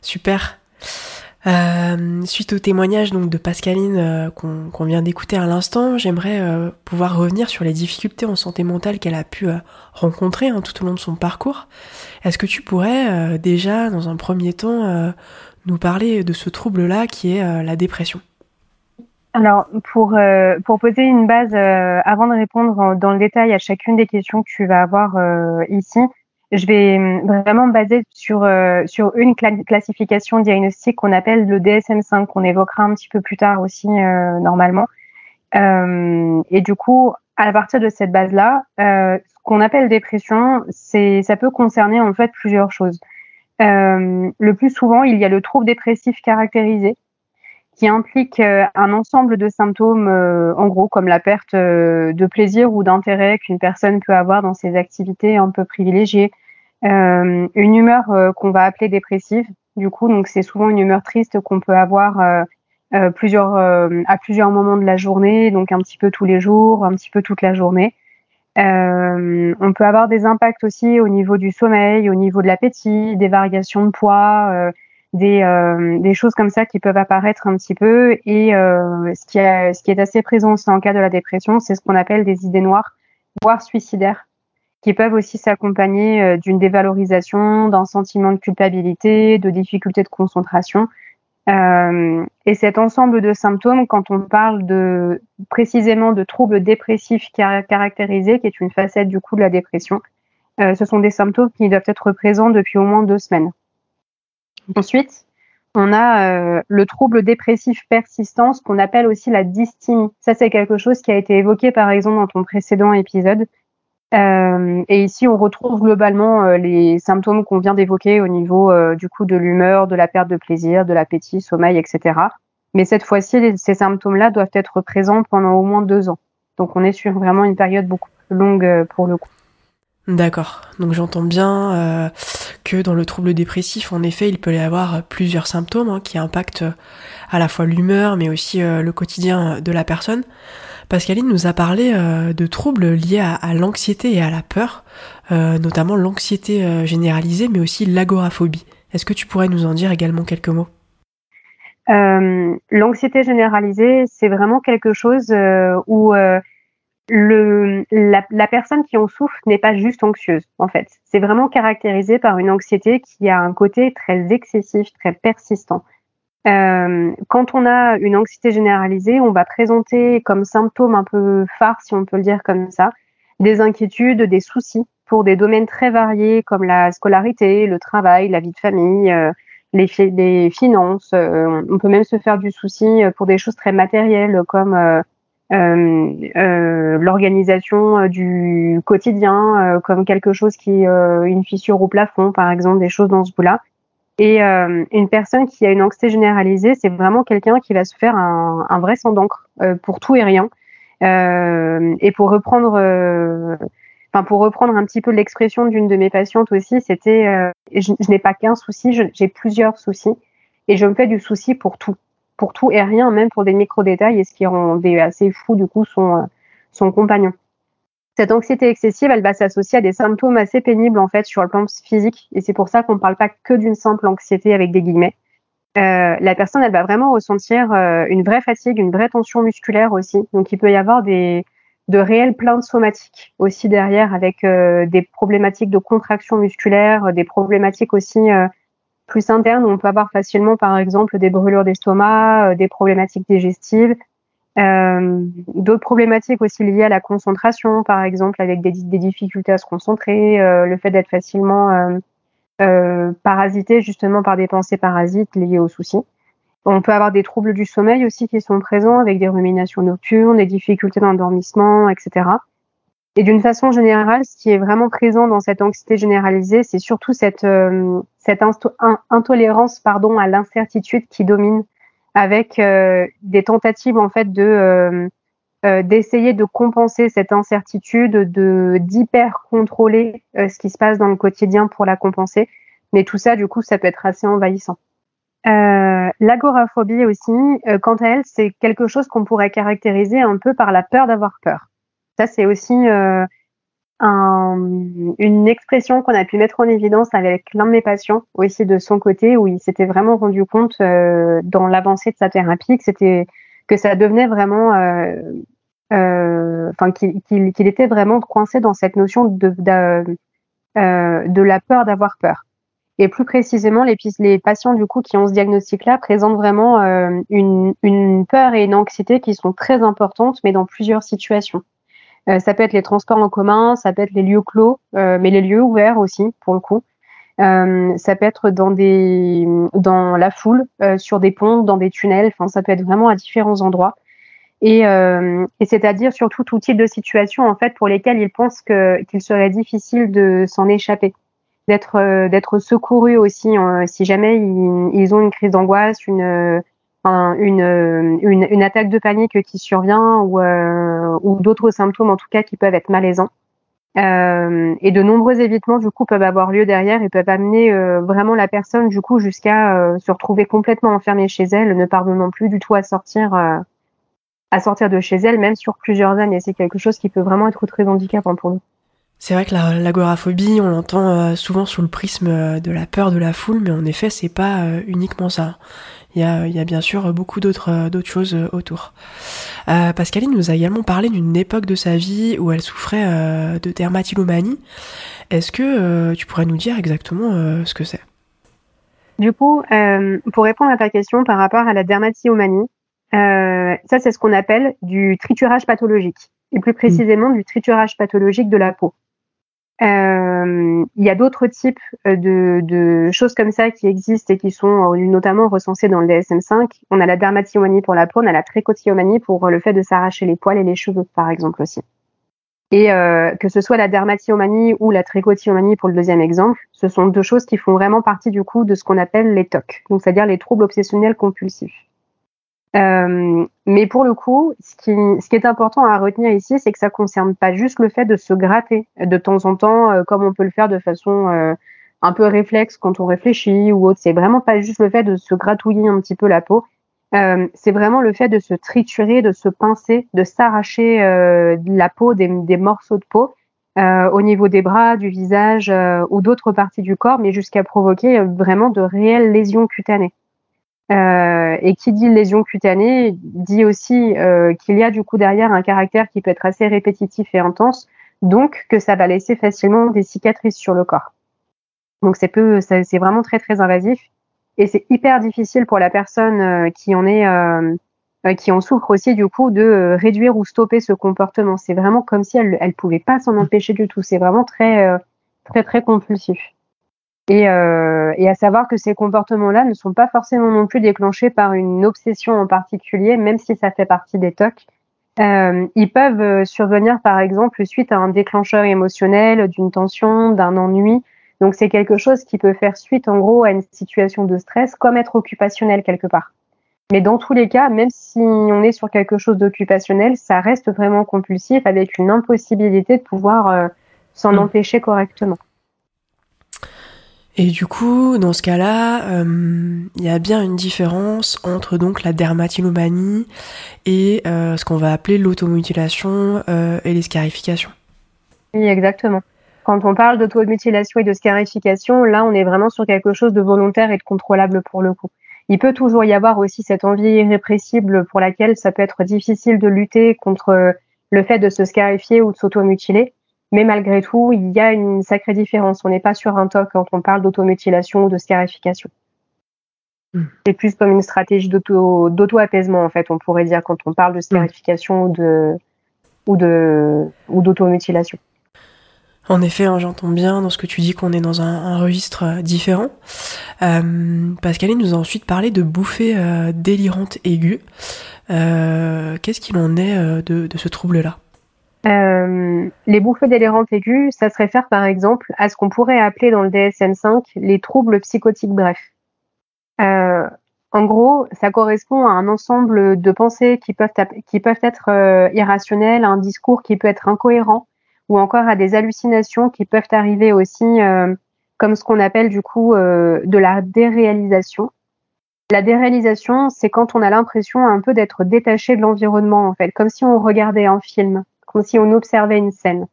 Super. Euh, suite au témoignage donc de Pascaline euh, qu'on vient d'écouter à l'instant, j'aimerais euh, pouvoir revenir sur les difficultés en santé mentale qu'elle a pu rencontrer hein, tout au long de son parcours. Est-ce que tu pourrais déjà, dans un premier temps, nous parler de ce trouble-là qui est la dépression? Alors, pour, pour poser une base, avant de répondre dans le détail à chacune des questions que tu vas avoir ici, je vais hum, vraiment me baser sur, euh, sur une classification diagnostique qu'on appelle le DSM-5, qu'on évoquera un petit peu plus tard aussi euh, normalement. Euh, et du coup, à partir de cette base-là, ce qu'on appelle dépression, c'est ça peut concerner en fait plusieurs choses. le plus souvent, il y a le trouble dépressif caractérisé, qui implique un ensemble de symptômes, en gros, comme la perte de plaisir ou d'intérêt qu'une personne peut avoir dans ses activités un peu privilégiées, euh, une humeur euh, qu'on va appeler dépressive. Du coup, donc c'est souvent une humeur triste qu'on peut avoir euh, plusieurs, à plusieurs moments de la journée, donc un petit peu tous les jours, un petit peu toute la journée. Euh, on peut avoir des impacts aussi au niveau du sommeil, au niveau de l'appétit, des variations de poids, des, des, choses comme ça qui peuvent apparaître un petit peu. Et ce, qui est, ce qui est assez présent aussi en cas de la dépression, c'est ce qu'on appelle des idées noires, voire suicidaires qui peuvent aussi s'accompagner euh, d'une dévalorisation, d'un sentiment de culpabilité, de difficultés de concentration. Euh, et cet ensemble de symptômes, quand on parle de précisément de troubles dépressifs caractérisés, qui est une facette du coup de la dépression, euh, ce sont des symptômes qui doivent être présents depuis au moins deux semaines. Ensuite, on a euh, le trouble dépressif persistant, ce qu'on appelle aussi la dysthymie. Ça, c'est quelque chose qui a été évoqué par exemple dans ton précédent épisode. Euh, et ici, on retrouve globalement euh, les symptômes qu'on vient d'évoquer au niveau du coup de l'humeur, de la perte de plaisir, de l'appétit, sommeil, etc. Mais cette fois-ci, ces symptômes-là doivent être présents pendant au moins deux ans. Donc, on est sur vraiment une période beaucoup plus longue pour le coup. D'accord. Donc j'entends bien que dans le trouble dépressif, en effet, il peut y avoir plusieurs symptômes hein, qui impactent à la fois l'humeur, mais aussi le quotidien de la personne. Pascaline nous a parlé euh, de troubles liés à, l'anxiété et à la peur, euh, notamment l'anxiété euh, généralisée, mais aussi l'agoraphobie. Est-ce que tu pourrais nous en dire également quelques mots? L'anxiété généralisée, c'est vraiment quelque chose où le, la, la, personne qui en souffre n'est pas juste anxieuse, en fait. C'est vraiment caractérisé par une anxiété qui a un côté très excessif, très persistant. Euh, quand on a une anxiété généralisée, on va présenter comme symptômes un peu phares, si on peut le dire comme ça, des inquiétudes, des soucis pour des domaines très variés comme la scolarité, le travail, la vie de famille, euh, les, les, finances. Euh, on peut même se faire du souci pour des choses très matérielles comme l'organisation du quotidien comme quelque chose qui une fissure au plafond par exemple des choses dans ce bout-là. Et une personne qui a une anxiété généralisée c'est vraiment quelqu'un qui va se faire un, un vrai sang d'encre pour tout et rien. Et pour reprendre enfin pour reprendre un petit peu l'expression d'une de mes patientes aussi c'était je, je n'ai pas qu'un souci j'ai plusieurs soucis. Et je me fais du souci pour tout pour tout et rien, même pour des micro-détails, et ce qui rendait assez fou du coup son, euh, son compagnon. Cette anxiété excessive, elle va s'associer à des symptômes assez pénibles en fait sur le plan physique, et c'est pour ça qu'on ne parle pas que d'une simple anxiété avec des guillemets. Euh, la personne, elle va vraiment ressentir euh, une vraie fatigue, une vraie tension musculaire aussi. Donc, il peut y avoir des, de réelles plaintes somatiques aussi derrière, avec des problématiques de contraction musculaire, des problématiques aussi plus interne où on peut avoir facilement, par exemple, des brûlures d'estomac, euh, des problématiques digestives, euh, d'autres problématiques aussi liées à la concentration, par exemple, avec des, difficultés à se concentrer, euh, le fait d'être facilement parasité justement par des pensées parasites liées aux soucis. On peut avoir des troubles du sommeil aussi qui sont présents avec des ruminations nocturnes, des difficultés d'endormissement, etc. Et d'une façon générale, ce qui est vraiment présent dans cette anxiété généralisée, c'est surtout cette, cette intolérance pardon, à l'incertitude qui domine avec euh, des tentatives en fait de euh, euh d'essayer de compenser cette incertitude, de d'hyper contrôler ce qui se passe dans le quotidien pour la compenser. Mais tout ça, du coup, ça peut être assez envahissant. L'agoraphobie aussi, quant à elle, c'est quelque chose qu'on pourrait caractériser un peu par la peur d'avoir peur. Ça, c'est aussi euh, une expression qu'on a pu mettre en évidence avec l'un de mes patients, aussi de son côté, où il s'était vraiment rendu compte euh, dans l'avancée de sa thérapie que c'était que ça devenait vraiment, euh, enfin qu'il était vraiment coincé dans cette notion de de, la peur d'avoir peur. Et plus précisément, les, les, patients du coup qui ont ce diagnostic-là présentent vraiment une, une peur et une anxiété qui sont très importantes, mais dans plusieurs situations. Euh, ça peut être les transports en commun, ça peut être les lieux clos, euh, mais les lieux ouverts aussi, pour le coup. Euh, ça peut être dans des dans la foule, sur des ponts, dans des tunnels. Enfin, ça peut être vraiment à différents endroits. Et, et c'est-à-dire surtout tout type de situation en fait pour lesquelles ils pensent que qu'il serait difficile de s'en échapper, d'être d'être secouru aussi si jamais ils, ils, ont une crise d'angoisse, une une, une, attaque de panique qui survient ou, euh, ou d'autres symptômes en tout cas qui peuvent être malaisants. Euh, et de nombreux évitements du coup peuvent avoir lieu derrière et peuvent amener euh, vraiment la personne du coup jusqu'à euh, se retrouver complètement enfermée chez elle, ne parvenant plus du tout à sortir euh, à sortir de chez elle, même sur plusieurs années. C'est quelque chose qui peut vraiment être très handicapant pour nous. C'est vrai que l'agoraphobie, on l'entend souvent sous le prisme de la peur de la foule, mais en effet, c'est pas uniquement ça il y a, il y a bien sûr beaucoup d'autres euh, d'autres choses euh, autour. Euh, Pascaline nous a également parlé d'une époque de sa vie où elle souffrait euh, de dermatillomanie. Est-ce que tu pourrais nous dire exactement ce que c'est? Du coup, pour répondre à ta question par rapport à la dermatillomanie, ça c'est ce qu'on appelle du triturage pathologique, et plus précisément du triturage pathologique de la peau. Euh, il y a d'autres types euh, de, de, choses comme ça qui existent et qui sont euh, notamment recensées dans le DSM-5. On a la dermatillomanie pour la peau, on a la trichotillomanie pour le fait de s'arracher les poils et les cheveux, par exemple aussi. Et euh, que ce soit la dermatillomanie ou la trichotillomanie pour le deuxième exemple, ce sont deux choses qui font vraiment partie du coup de ce qu'on appelle les TOC, donc c'est-à-dire les troubles obsessionnels compulsifs. Euh, mais pour le coup, ce qui, est important à retenir ici, c'est que ça concerne pas juste le fait de se gratter de temps en temps, euh, comme on peut le faire de façon euh, un peu réflexe quand on réfléchit ou autre. C'est vraiment pas juste le fait de se gratouiller un petit peu la peau. c'est vraiment le fait de se triturer, de se pincer, de s'arracher la peau, des, morceaux de peau au niveau des bras, du visage ou d'autres parties du corps, mais jusqu'à provoquer vraiment de réelles lésions cutanées. Euh, et qui dit lésion cutanée dit aussi euh, qu'il y a du coup derrière un caractère qui peut être assez répétitif et intense, donc que ça va laisser facilement des cicatrices sur le corps. Donc c'est peu, c'est vraiment très très invasif et c'est hyper difficile pour la personne euh, qui en est, euh, qui en souffre aussi du coup de réduire ou stopper ce comportement. C'est vraiment comme si elle, elle pouvait pas s'en empêcher du tout. C'est vraiment très très très compulsif. Et, euh, et, à savoir que ces comportements-là ne sont pas forcément non plus déclenchés par une obsession en particulier, même si ça fait partie des TOC. ils peuvent survenir par exemple suite à un déclencheur émotionnel, d'une tension, d'un ennui. Donc c'est quelque chose qui peut faire suite en gros à une situation de stress comme être occupationnel quelque part. Mais dans tous les cas, même si on est sur quelque chose d'occupationnel, ça reste vraiment compulsif avec une impossibilité de pouvoir euh, s'en mm. empêcher correctement. Et du coup, dans ce cas-là, euh, il y a bien une différence entre donc la dermatillomanie et euh, ce qu'on va appeler l'automutilation et les scarifications. Oui, exactement. Quand on parle d'automutilation et de scarification, là, on est vraiment sur quelque chose de volontaire et de contrôlable pour le coup. Il peut toujours y avoir aussi cette envie irrépressible pour laquelle ça peut être difficile de lutter contre le fait de se scarifier ou de s'automutiler. Mais malgré tout, il y a une sacrée différence. On n'est pas sur un toc quand on parle d'automutilation ou de scarification. Hmm. C'est plus comme une stratégie d'auto-apaisement, en fait, on pourrait dire, quand on parle de scarification ou de ou de ou d'automutilation. En effet, hein, j'entends bien dans ce que tu dis qu'on est dans un, registre euh, différent. Euh, Pascaline nous a ensuite parlé de bouffées euh, délirantes aiguës. Euh, qu'est-ce qu'il en est de, ce trouble-là? Les bouffées délirantes aiguës, ça se réfère par exemple à ce qu'on pourrait appeler dans le DSM-5 les troubles psychotiques brefs. en gros, ça correspond à un ensemble de pensées qui peuvent, qui peuvent être irrationnelles, un discours qui peut être incohérent, ou encore à des hallucinations qui peuvent arriver aussi, euh, comme ce qu'on appelle du coup euh, de la déréalisation. La déréalisation, c'est quand on a l'impression un peu d'être détaché de l'environnement, en fait, comme si on regardait un film, comme si on observait une scène.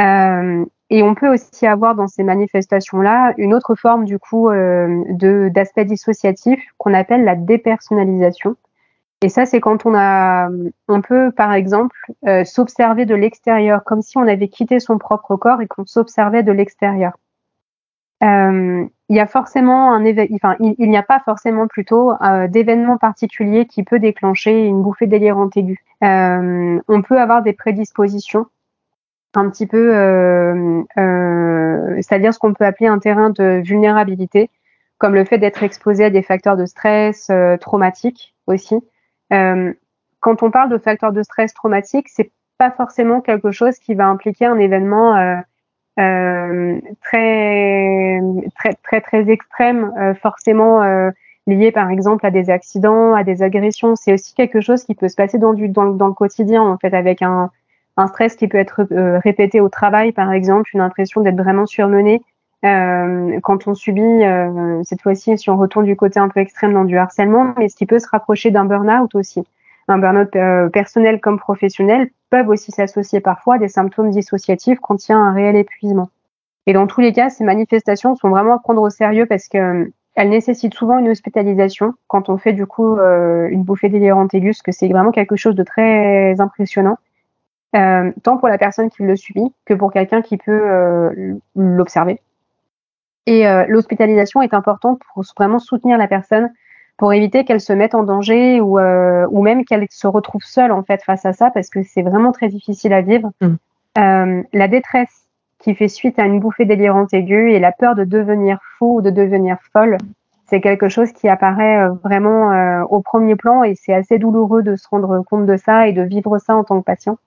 Euh, et on peut aussi avoir dans ces manifestations-là une autre forme du coup euh, de d'aspect dissociatif qu'on appelle la dépersonnalisation. Et ça, c'est quand on a, peut par exemple euh, s'observer de l'extérieur, comme si on avait quitté son propre corps et qu'on s'observait de l'extérieur. Euh, il y a forcément un enfin, il, n'y a pas forcément plutôt euh, d'événement particulier qui peut déclencher une bouffée délirante aiguë. Euh, on peut avoir des prédispositions un petit peu, euh, c'est-à-dire ce qu'on peut appeler un terrain de vulnérabilité, comme le fait d'être exposé à des facteurs de stress traumatiques aussi. Euh, quand on parle de facteurs de stress traumatique, c'est pas forcément quelque chose qui va impliquer un événement euh, euh, très, très très très extrême, forcément lié par exemple à des accidents, à des agressions. C'est aussi quelque chose qui peut se passer dans, du, dans, dans le quotidien en fait, avec un, un stress qui peut être répété au travail par exemple, une impression d'être vraiment surmené. Euh, quand on subit, euh, cette fois-ci, si on retourne du côté un peu extrême dans du harcèlement, mais ce qui peut se rapprocher d'un burn-out aussi. Un burn-out euh, personnel comme professionnel peuvent aussi s'associer parfois à des symptômes dissociatifs quand il y un réel épuisement. Et dans tous les cas, ces manifestations sont vraiment à prendre au sérieux parce que elles nécessitent souvent une hospitalisation quand on fait du coup une bouffée délirante aiguë, que c'est vraiment quelque chose de très impressionnant, euh, tant pour la personne qui le subit que pour quelqu'un qui peut l'observer. Et euh, l'hospitalisation est importante pour vraiment soutenir la personne, pour éviter qu'elle se mette en danger ou, euh, ou même qu'elle se retrouve seule en fait face à ça, parce que c'est vraiment très difficile à vivre. Mm. Euh, la détresse qui fait suite à une bouffée délirante aiguë et la peur de devenir fou ou de devenir folle, c'est quelque chose qui apparaît euh, vraiment euh, au premier plan et c'est assez douloureux de se rendre compte de ça et de vivre ça en tant que patient.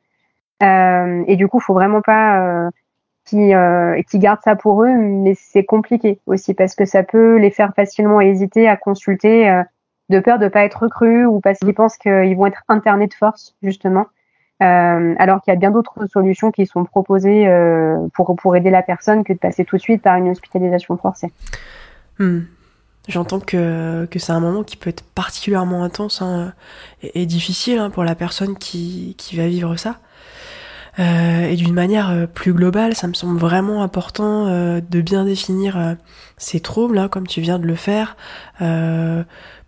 et du coup, faut vraiment pas qui, euh, qui gardent ça pour eux, mais c'est compliqué aussi parce que ça peut les faire facilement hésiter à consulter euh, de peur de pas être cru ou parce qu'ils pensent qu'ils vont être internés de force justement. Euh, alors qu'il y a bien d'autres solutions qui sont proposées euh, pour, pour aider la personne que de passer tout de suite par une hospitalisation forcée. Hmm. J'entends que, que c'est un moment qui peut être particulièrement intense hein, et, et, difficile hein, pour la personne qui, qui va vivre ça. Euh, et d'une manière euh, plus globale, ça me semble vraiment important euh, de bien définir ces troubles, hein, comme tu viens de le faire,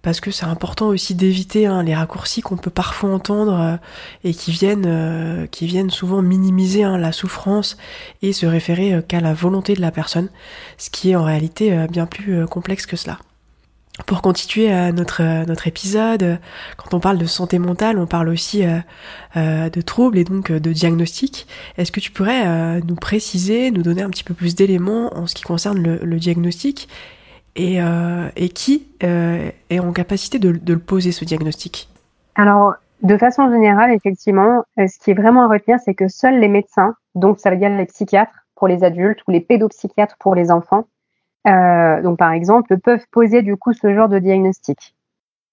parce que c'est important aussi d'éviter hein, les raccourcis qu'on peut parfois entendre et qui viennent, qui viennent souvent minimiser hein, la souffrance et se référer qu'à la volonté de la personne, ce qui est en réalité bien plus complexe que cela. Pour continuer euh, notre, euh, notre épisode, quand on parle de santé mentale, on parle aussi euh, de troubles et donc de diagnostic. Est-ce que tu pourrais nous préciser, nous donner un petit peu plus d'éléments en ce qui concerne le, diagnostic et, qui est en capacité de, le poser, ce diagnostic? Alors, de façon générale, effectivement, ce qui est vraiment à retenir, c'est que seuls les médecins, donc ça veut dire les psychiatres pour les adultes ou les pédopsychiatres pour les enfants, donc par exemple, peuvent poser du coup ce genre de diagnostic.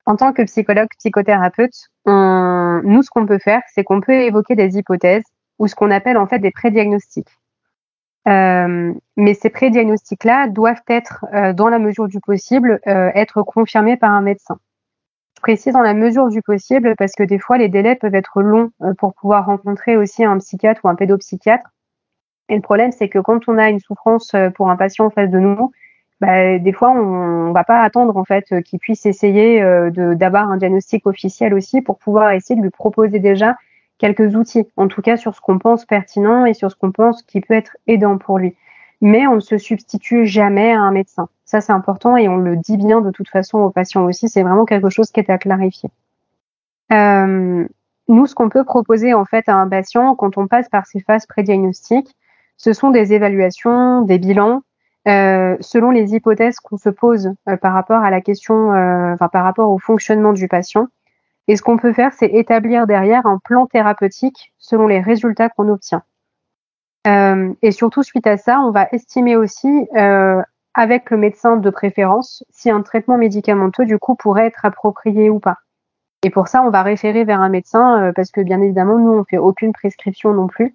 En tant que psychologue, psychothérapeute, nous, ce qu'on peut faire, c'est qu'on peut évoquer des hypothèses ou ce qu'on appelle en fait des prédiagnostics. Euh, mais ces prédiagnostics-là doivent être, euh, dans la mesure du possible, euh, être confirmés par un médecin. Je précise dans la mesure du possible parce que des fois, les délais peuvent être longs euh, pour pouvoir rencontrer aussi un psychiatre ou un pédopsychiatre. Et le problème, c'est que quand on a une souffrance euh, pour un patient en face de nous, bah, des fois, on, ne va pas attendre en fait qu'il puisse essayer d'avoir un diagnostic officiel aussi pour pouvoir essayer de lui proposer déjà quelques outils, en tout cas sur ce qu'on pense pertinent et sur ce qu'on pense qui peut être aidant pour lui. Mais on ne se substitue jamais à un médecin. Ça, c'est important et on le dit bien de toute façon aux patients aussi. C'est vraiment quelque chose qui est à clarifier. Euh, nous, ce qu'on peut proposer en fait à un patient quand on passe par ces phases prédiagnostiques, ce sont des évaluations, des bilans, euh, selon les hypothèses qu'on se pose euh, par rapport à la question, euh, enfin par rapport au fonctionnement du patient. Et ce qu'on peut faire, c'est établir derrière un plan thérapeutique selon les résultats qu'on obtient. Et surtout, suite à ça, on va estimer aussi, avec le médecin de préférence, si un traitement médicamenteux, du coup, pourrait être approprié ou pas. Et pour ça, on va référer vers un médecin, parce que bien évidemment, nous, on fait aucune prescription non plus.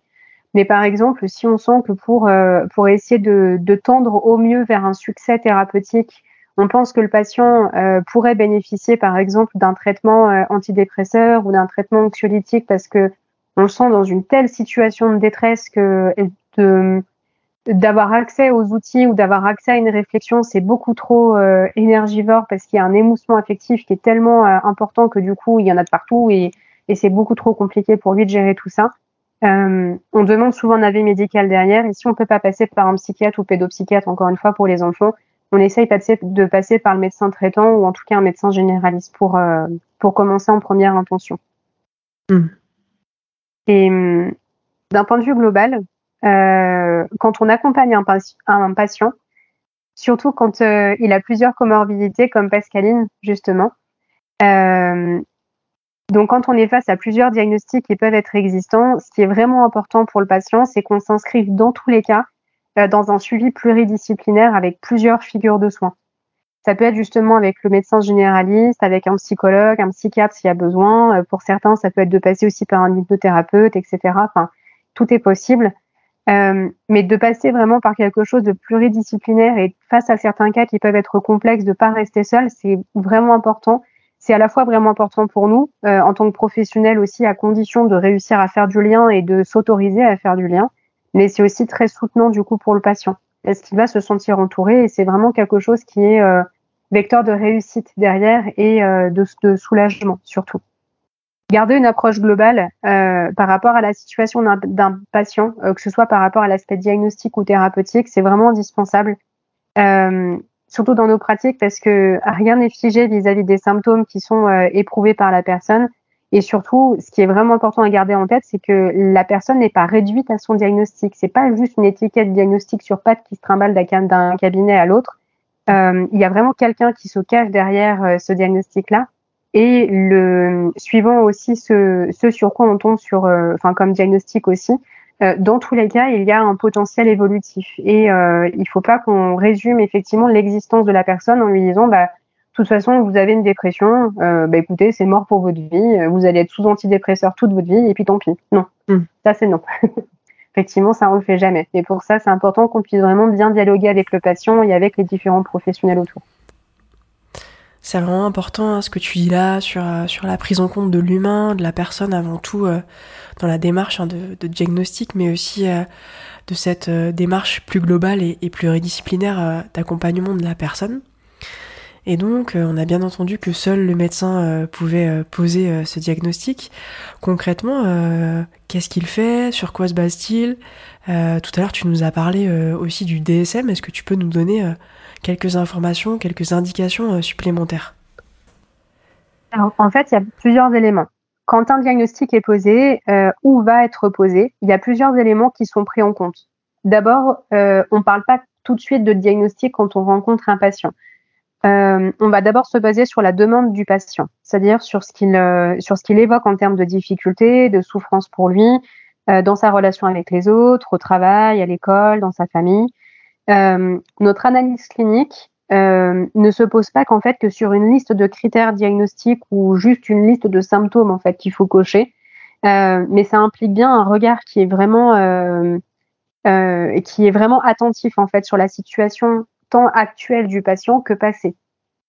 Mais par exemple, si on sent que pour, euh, pour essayer de, tendre au mieux vers un succès thérapeutique, on pense que le patient euh, pourrait bénéficier, par exemple, d'un traitement euh, antidépresseur ou d'un traitement anxiolytique parce que on le sent dans une telle situation de détresse que d'avoir accès aux outils ou d'avoir accès à une réflexion, c'est beaucoup trop euh, énergivore parce qu'il y a un émoussement affectif qui est tellement important que du coup, il y en a de partout et, et c'est beaucoup trop compliqué pour lui de gérer tout ça. On demande souvent un avis médical derrière et si on peut pas passer par un psychiatre ou pédopsychiatre, encore une fois, pour les enfants, on essaye de passer par le médecin traitant ou en tout cas un médecin généraliste pour, euh, pour commencer en première intention. Hmm. Et hmm, d'un point de vue global, euh, quand on accompagne un, un patient, surtout quand euh, il a plusieurs comorbidités comme Pascaline justement, donc quand on est face à plusieurs diagnostics qui peuvent être existants, ce qui est vraiment important pour le patient, c'est qu'on s'inscrive dans tous les cas euh, dans un suivi pluridisciplinaire avec plusieurs figures de soins. Ça peut être justement avec le médecin généraliste, avec un psychologue, un psychiatre s'il y a besoin. Euh, pour certains, ça peut être de passer aussi par un hypnothérapeute, etc. Enfin, tout est possible. Euh, mais de passer vraiment par quelque chose de pluridisciplinaire et face à certains cas qui peuvent être complexes, de pas rester seul, c'est vraiment important. C'est à la fois vraiment important pour nous euh, en tant que professionnels aussi, à condition de réussir à faire du lien et de s'autoriser à faire du lien mais c'est aussi très soutenant du coup pour le patient. Est-ce qu'il va se sentir entouré Et c'est vraiment quelque chose qui est euh, vecteur de réussite derrière et euh, de, soulagement surtout. Garder une approche globale par rapport à la situation d'un patient, que ce soit par rapport à l'aspect diagnostique ou thérapeutique, c'est vraiment indispensable. Surtout dans nos pratiques parce que rien n'est figé vis-à-vis -vis des symptômes qui sont éprouvés par la personne et surtout, ce qui est vraiment important à garder en tête, c'est que la personne n'est pas réduite à son diagnostic. C'est pas juste une étiquette diagnostique sur patte qui se trimballe d'un cabinet à l'autre. Euh, il y a vraiment quelqu'un qui se cache derrière euh, ce diagnostic-là. Et le suivant aussi ce, ce sur quoi on tombe sur, euh, enfin comme diagnostic aussi, euh, dans tous les cas, il y a un potentiel évolutif. Et euh, il faut pas qu'on résume effectivement l'existence de la personne en lui disant, bah de toute façon, vous avez une dépression, euh, bah écoutez, c'est mort pour votre vie, vous allez être sous antidépresseur toute votre vie, et puis tant pis. Non, mm. ça c'est non. Effectivement, ça on le fait jamais. Et pour ça, c'est important qu'on puisse vraiment bien dialoguer avec le patient et avec les différents professionnels autour. C'est vraiment important hein, ce que tu dis là sur, euh, sur la prise en compte de l'humain, de la personne avant tout euh, dans la démarche hein, de, diagnostic, mais aussi euh, de cette démarche plus globale et, et pluridisciplinaire d'accompagnement de la personne. Et donc, on a bien entendu que seul le médecin pouvait poser ce diagnostic. Concrètement, qu'est-ce qu'il fait? Sur quoi se base-t-il? Tout à l'heure, tu nous as parlé aussi du DSM. Est-ce que tu peux nous donner quelques informations, quelques indications supplémentaires Alors, en fait, il y a plusieurs éléments. Quand un diagnostic est posé ou va être posé, il y a plusieurs éléments qui sont pris en compte. D'abord, on ne parle pas tout de suite de diagnostic quand on rencontre un patient on va d'abord se baser sur la demande du patient, c'est-à-dire sur ce qu'il sur ce qu'il évoque en termes de difficultés, de souffrances pour lui, dans sa relation avec les autres, au travail, à l'école, dans sa famille. Notre analyse clinique euh, ne se pose pas qu'en fait que sur une liste de critères diagnostiques ou juste une liste de symptômes en fait qu'il faut cocher, euh, mais ça implique bien un regard qui est vraiment euh, euh qui est vraiment attentif en fait sur la situation tant actuelle du patient que passée.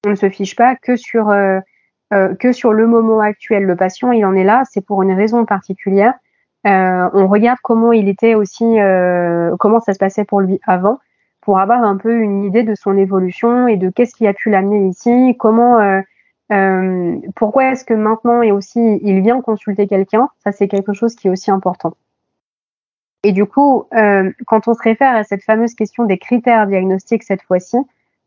On ne se fiche pas que sur euh, que sur le moment actuel. Le patient, il en est là, c'est pour une raison particulière. on regarde comment il était aussi, comment ça se passait pour lui avant pour avoir un peu une idée de son évolution et de qu'est-ce qui a pu l'amener ici, comment, euh, euh, pourquoi est-ce que maintenant et aussi il vient consulter quelqu'un, ça c'est quelque chose qui est aussi important. Et du coup, euh, quand on se réfère à cette fameuse question des critères diagnostiques cette fois-ci,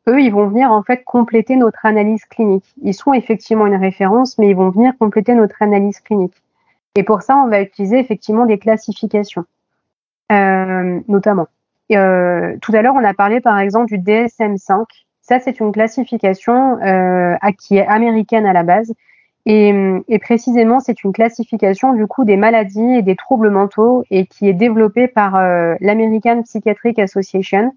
eux, ils vont venir en fait compléter notre analyse clinique. Ils sont effectivement une référence, mais ils vont venir compléter notre analyse clinique. Et pour ça, on va utiliser effectivement des classifications, notamment. Euh, tout à l'heure, on a parlé par exemple du DSM-5. Ça, c'est une classification euh, qui est américaine à la base. Et, et précisément, c'est une classification du coup des maladies et des troubles mentaux et qui est développée par euh, l'American Psychiatric Association.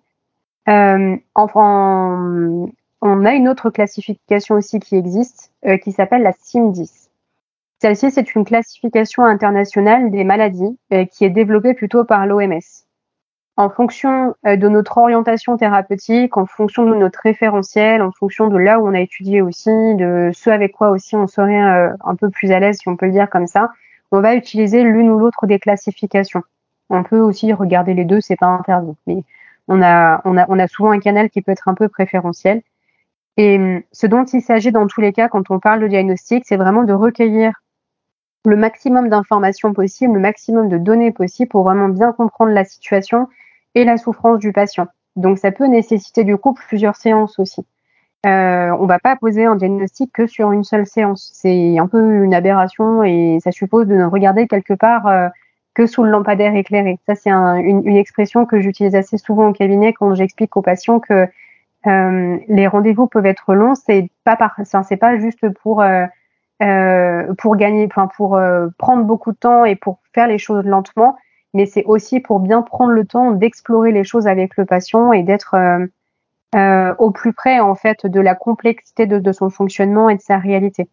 Euh, enfin, on a une autre classification aussi qui existe, euh, qui s'appelle la CIM-10. Celle-ci, c'est une classification internationale des maladies qui est développée plutôt par l'OMS en fonction euh, de notre orientation thérapeutique, en fonction de notre référentiel, en fonction de là où on a étudié aussi, de ce avec quoi aussi on serait euh, un peu plus à l'aise, si on peut le dire comme ça, on va utiliser l'une ou l'autre des classifications. On peut aussi regarder les deux, c'est pas interdit, mais on a, on a, on a souvent un canal qui peut être un peu préférentiel. Et hum, ce dont il s'agit dans tous les cas quand on parle de diagnostic, c'est vraiment de recueillir le maximum d'informations possibles, le maximum de données possibles pour vraiment bien comprendre la situation et la souffrance du patient. Donc ça peut nécessiter du coup plusieurs séances aussi. Euh, on va pas poser un diagnostic que sur une seule séance. C'est un peu une aberration et ça suppose de ne regarder quelque part euh, que sous le lampadaire éclairé. Ça c'est un, une, expression que j'utilise assez souvent au cabinet quand j'explique aux patients que euh, les rendez-vous peuvent être longs. C'est pas par, c'est pas juste pour gagner, pour prendre beaucoup de temps et pour faire les choses lentement mais c'est aussi pour bien prendre le temps d'explorer les choses avec le patient et d'être euh, euh, au plus près en fait de la complexité de, son fonctionnement et de sa réalité.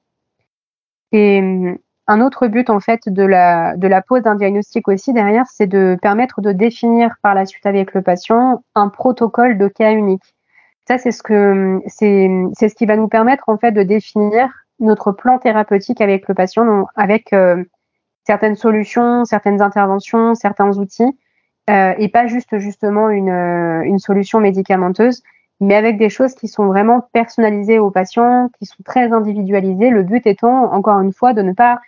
Et euh, un autre but en fait de la de la pose d'un diagnostic aussi derrière, c'est de permettre de définir par la suite avec le patient un protocole de cas unique. Ça c'est ce que c'est c'est ce qui va nous permettre en fait de définir notre plan thérapeutique avec le patient, avec euh, certaines solutions, certaines interventions, certains outils, euh, et pas juste justement une, euh, une solution médicamenteuse, mais avec des choses qui sont vraiment personnalisées aux patients, qui sont très individualisées. Le but étant, encore une fois, de ne pas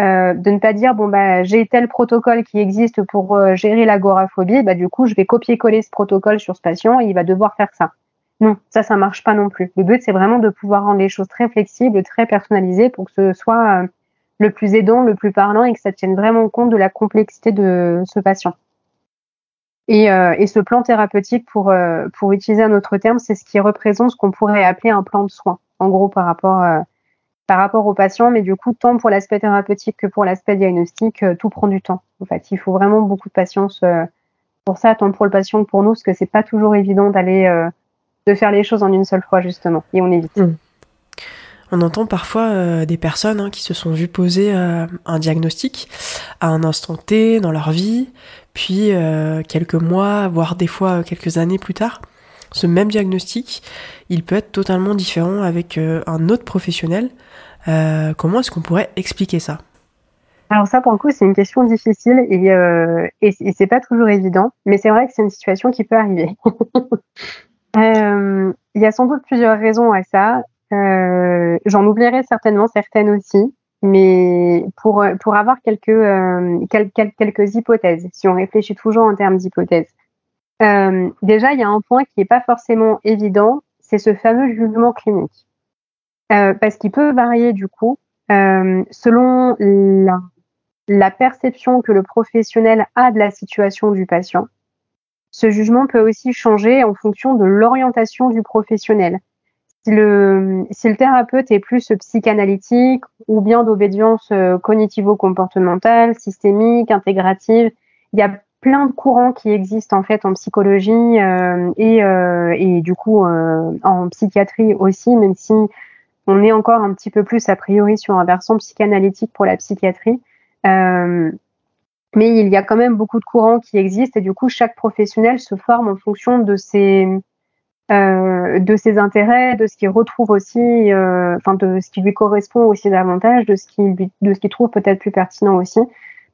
euh, de ne pas dire bon bah j'ai tel protocole qui existe pour euh, gérer l'agoraphobie, bah du coup je vais copier-coller ce protocole sur ce patient et il va devoir faire ça. Non, ça ça marche pas non plus. Le but c'est vraiment de pouvoir rendre les choses très flexibles, très personnalisées pour que ce soit le plus aidant, le plus parlant et que ça tienne vraiment compte de la complexité de ce patient. Et, euh, ce plan thérapeutique, pour, euh, pour utiliser un autre terme, c'est ce qui représente ce qu'on pourrait appeler un plan de soins, en gros par rapport, euh, par rapport au patient, mais du coup, tant pour l'aspect thérapeutique que pour l'aspect diagnostic, euh, tout prend du temps. En fait, il faut vraiment beaucoup de patience pour ça, tant pour le patient que pour nous, parce que c'est pas toujours évident d'aller de faire les choses en une seule fois justement, et on évite. Mmh. On entend parfois euh, des personnes hein, qui se sont vues poser euh, un diagnostic à un instant T dans leur vie, puis euh, quelques mois, voire des fois quelques années plus tard. Ce même diagnostic, il peut être totalement différent avec un autre professionnel. comment est-ce qu'on pourrait expliquer ça? Alors ça, pour le coup, c'est une question difficile et, euh, et, c'est pas toujours évident, mais c'est vrai que c'est une situation qui peut arriver. il y a sans doute plusieurs raisons à ça. Euh, J'en oublierai certainement certaines aussi, mais pour, pour avoir quelques, euh, quelques, quelques hypothèses, si on réfléchit toujours en termes d'hypothèses. Euh, déjà, il y a un point qui n'est pas forcément évident, c'est ce fameux jugement clinique. Euh, parce qu'il peut varier du coup euh, selon la perception que le professionnel a de la situation du patient. Ce jugement peut aussi changer en fonction de l'orientation du professionnel. Si le, si le thérapeute est plus psychanalytique ou bien d'obédience euh, cognitivo-comportementale, systémique, intégrative, il y a plein de courants qui existent en fait en psychologie euh, et, euh, et du coup en psychiatrie aussi, même si on est encore un petit peu plus a priori sur un versant psychanalytique pour la psychiatrie. mais il y a quand même beaucoup de courants qui existent et du coup chaque professionnel se forme en fonction de ses euh, de ses intérêts, de ce qu'il retrouve aussi, euh, enfin de ce qui lui correspond aussi davantage, de ce qu'il de ce qu'il trouve peut-être plus pertinent aussi.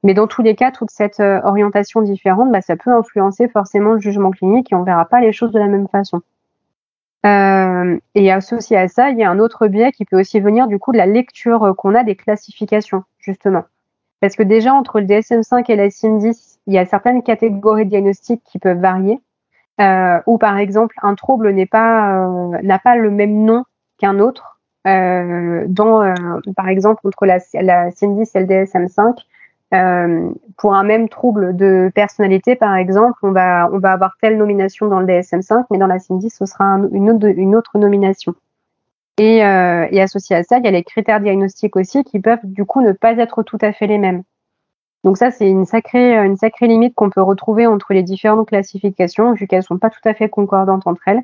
Mais dans tous les cas, toute cette euh, orientation différente, bah, ça peut influencer forcément le jugement clinique et on verra pas les choses de la même façon. Euh, et associé à ça, il y a un autre biais qui peut aussi venir du coup de la lecture qu'on a des classifications, justement. Parce que déjà, entre le DSM5 et la CIM10, il y a certaines catégories diagnostiques qui peuvent varier euh, ou par exemple un trouble n'est pas euh, n'a pas le même nom qu'un autre. Euh, euh, par exemple, entre la, la CIM10 et le DSM5, euh, pour un même trouble de personnalité, par exemple, on va, avoir telle nomination dans le DSM5, mais dans la CIM10, ce sera une, autre, nomination. Et, associé à ça, il y a les critères diagnostiques aussi qui peuvent du coup ne pas être tout à fait les mêmes. Donc ça, c'est une sacrée, une sacrée limite qu'on peut retrouver entre les différentes classifications, vu qu'elles sont pas tout à fait concordantes entre elles.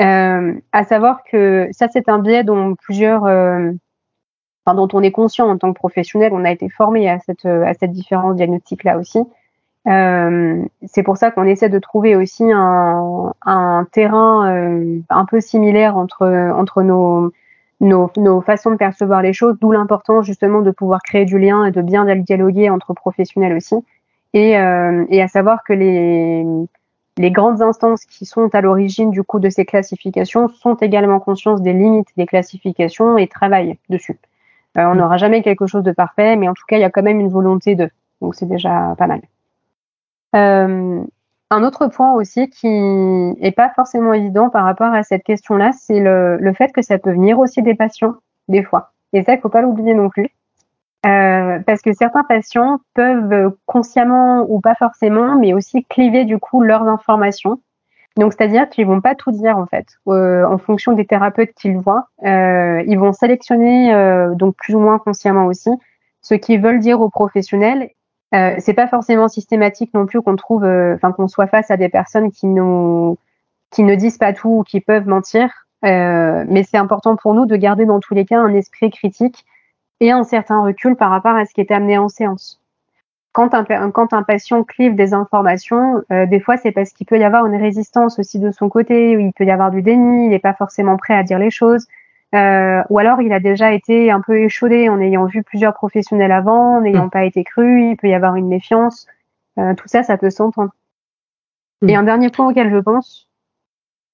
Euh, à savoir que ça, c'est un biais dont plusieurs, euh, enfin, dont on est conscient en tant que professionnel. On a été formé à cette, à cette différence diagnostique-là aussi. Euh, c'est pour ça qu'on essaie de trouver aussi un, un terrain euh, un peu similaire entre, entre nos, nos, nos, façons de percevoir les choses, d'où l'importance justement de pouvoir créer du lien et de bien dialoguer entre professionnels aussi. Et, euh, et à savoir que les, les grandes instances qui sont à l'origine du coup de ces classifications sont également conscientes des limites des classifications et travaillent dessus. Euh, on n'aura jamais quelque chose de parfait, mais en tout cas, il y a quand même une volonté de. Donc c'est déjà pas mal. Euh, un autre point aussi qui est pas forcément évident par rapport à cette question-là, c'est le, fait que ça peut venir aussi des patients, des fois. Et ça, il faut pas l'oublier non plus. Euh, parce que certains patients peuvent consciemment ou pas forcément, mais aussi cliver du coup leurs informations. Donc, c'est-à-dire qu'ils vont pas tout dire en fait, euh, en fonction des thérapeutes qu'ils voient. Euh, ils vont sélectionner, donc plus ou moins consciemment aussi, ce qu'ils veulent dire aux professionnels euh, c'est pas forcément systématique non plus qu'on trouve, euh, enfin qu'on soit face à des personnes qui nous, qui ne disent pas tout ou qui peuvent mentir. Euh, mais c'est important pour nous de garder dans tous les cas un esprit critique et un certain recul par rapport à ce qui est amené en séance. Quand un, quand un patient clive des informations, euh, des fois c'est parce qu'il peut y avoir une résistance aussi de son côté, il peut y avoir du déni, il n'est pas forcément prêt à dire les choses. Euh, ou alors il a déjà été un peu échaudé en ayant vu plusieurs professionnels avant, en n'ayant mmh. pas été cru, il peut y avoir une méfiance. Euh, tout ça, ça peut s'entendre. Mmh. Et un dernier point auquel je pense,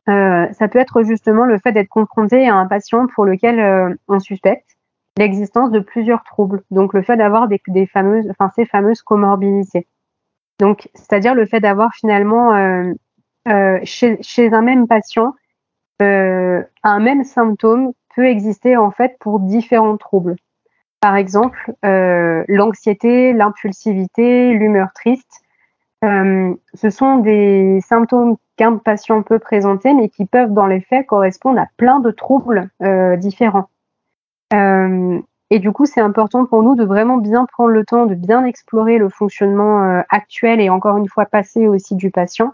euh, ça peut être justement le fait d'être confronté à un patient pour lequel euh, on suspecte l'existence de plusieurs troubles. Donc le fait d'avoir des, des, fameuses, enfin ces fameuses comorbidités. Donc c'est-à-dire le fait d'avoir finalement euh, chez, chez un même patient un même symptôme peut exister en fait pour différents troubles. Par exemple, euh, l'anxiété, l'impulsivité, l'humeur triste. Euh, ce sont des symptômes qu'un patient peut présenter, mais qui peuvent dans les faits correspondre à plein de troubles euh, différents. Et du coup, c'est important pour nous de vraiment bien prendre le temps de bien explorer le fonctionnement actuel et encore une fois passé aussi du patient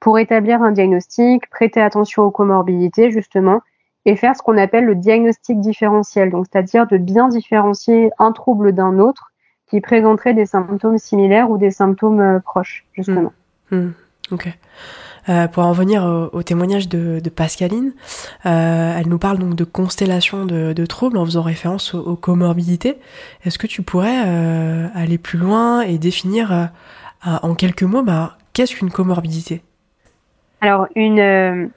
pour établir un diagnostic, prêter attention aux comorbidités justement et faire ce qu'on appelle le diagnostic différentiel, donc c'est-à-dire de bien différencier un trouble d'un autre qui présenterait des symptômes similaires ou des symptômes euh, proches, justement. Mmh. Mmh. Ok. Euh, pour en venir au, au témoignage de, de Pascaline, euh, elle nous parle donc de constellation de, de troubles en faisant référence aux, aux comorbidités. Est-ce que tu pourrais euh, aller plus loin et définir en quelques mots bah, qu'est-ce qu'une comorbidité? Alors, une,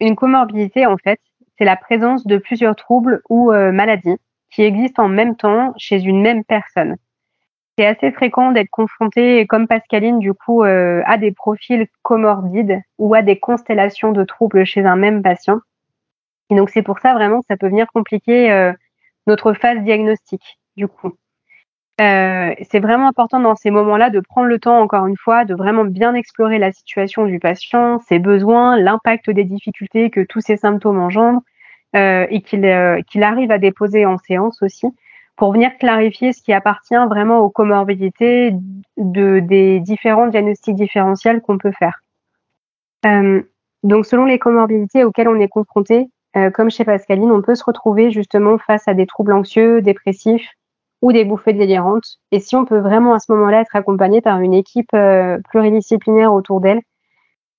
une comorbidité, en fait, c'est la présence de plusieurs troubles ou euh, maladies qui existent en même temps chez une même personne. C'est assez fréquent d'être confronté, comme Pascaline, du coup, euh, à des profils comorbides ou à des constellations de troubles chez un même patient. Et donc, c'est pour ça vraiment que ça peut venir compliquer euh, notre phase diagnostique, du coup. C'est vraiment important dans ces moments-là de prendre le temps, encore une fois, de vraiment bien explorer la situation du patient, ses besoins, l'impact des difficultés que tous ces symptômes engendrent, et qu'il qu'il arrive à déposer en séance aussi pour venir clarifier ce qui appartient vraiment aux comorbidités de, des différents diagnostics différentiels qu'on peut faire. Euh, donc, selon les comorbidités auxquelles on est confronté, euh, comme chez Pascaline, on peut se retrouver justement face à des troubles anxieux, dépressifs ou des bouffées délirantes. Et si on peut vraiment à ce moment-là être accompagné par une équipe euh, pluridisciplinaire autour d'elle,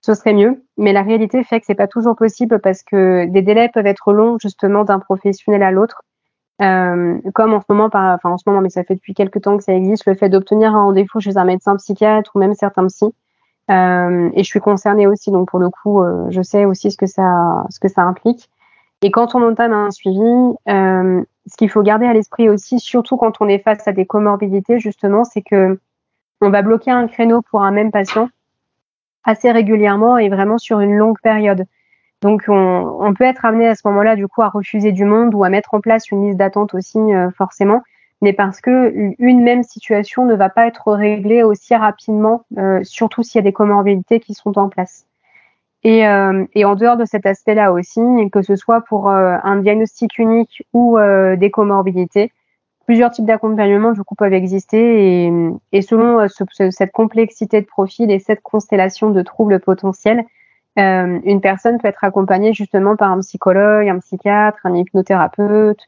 ce serait mieux. Mais la réalité fait que c'est pas toujours possible parce que des délais peuvent être longs justement d'un professionnel à l'autre. Euh, comme en ce moment, par, enfin en ce moment, mais ça fait depuis quelques temps que ça existe, le fait d'obtenir un rendez-vous chez un médecin psychiatre ou même certains psys. Euh, et je suis concernée aussi, donc pour le coup, euh, je sais aussi ce que ça, ce que ça implique. Et quand on entame un suivi, euh, ce qu'il faut garder à l'esprit aussi, surtout quand on est face à des comorbidités, justement, c'est que on va bloquer un créneau pour un même patient assez régulièrement et vraiment sur une longue période. Donc, on, on, peut être amené à ce moment-là, du coup, à refuser du monde ou à mettre en place une liste d'attente aussi, euh, forcément, mais parce que une même situation ne va pas être réglée aussi rapidement, euh, surtout s'il y a des comorbidités qui sont en place. Et, euh, et en dehors de cet aspect-là aussi, que ce soit pour euh, un diagnostic unique ou euh, des comorbidités, plusieurs types d'accompagnement du coup peuvent exister et, et selon ce, cette complexité de profil et cette constellation de troubles potentiels, euh, une personne peut être accompagnée justement par un psychologue, un psychiatre, un hypnothérapeute,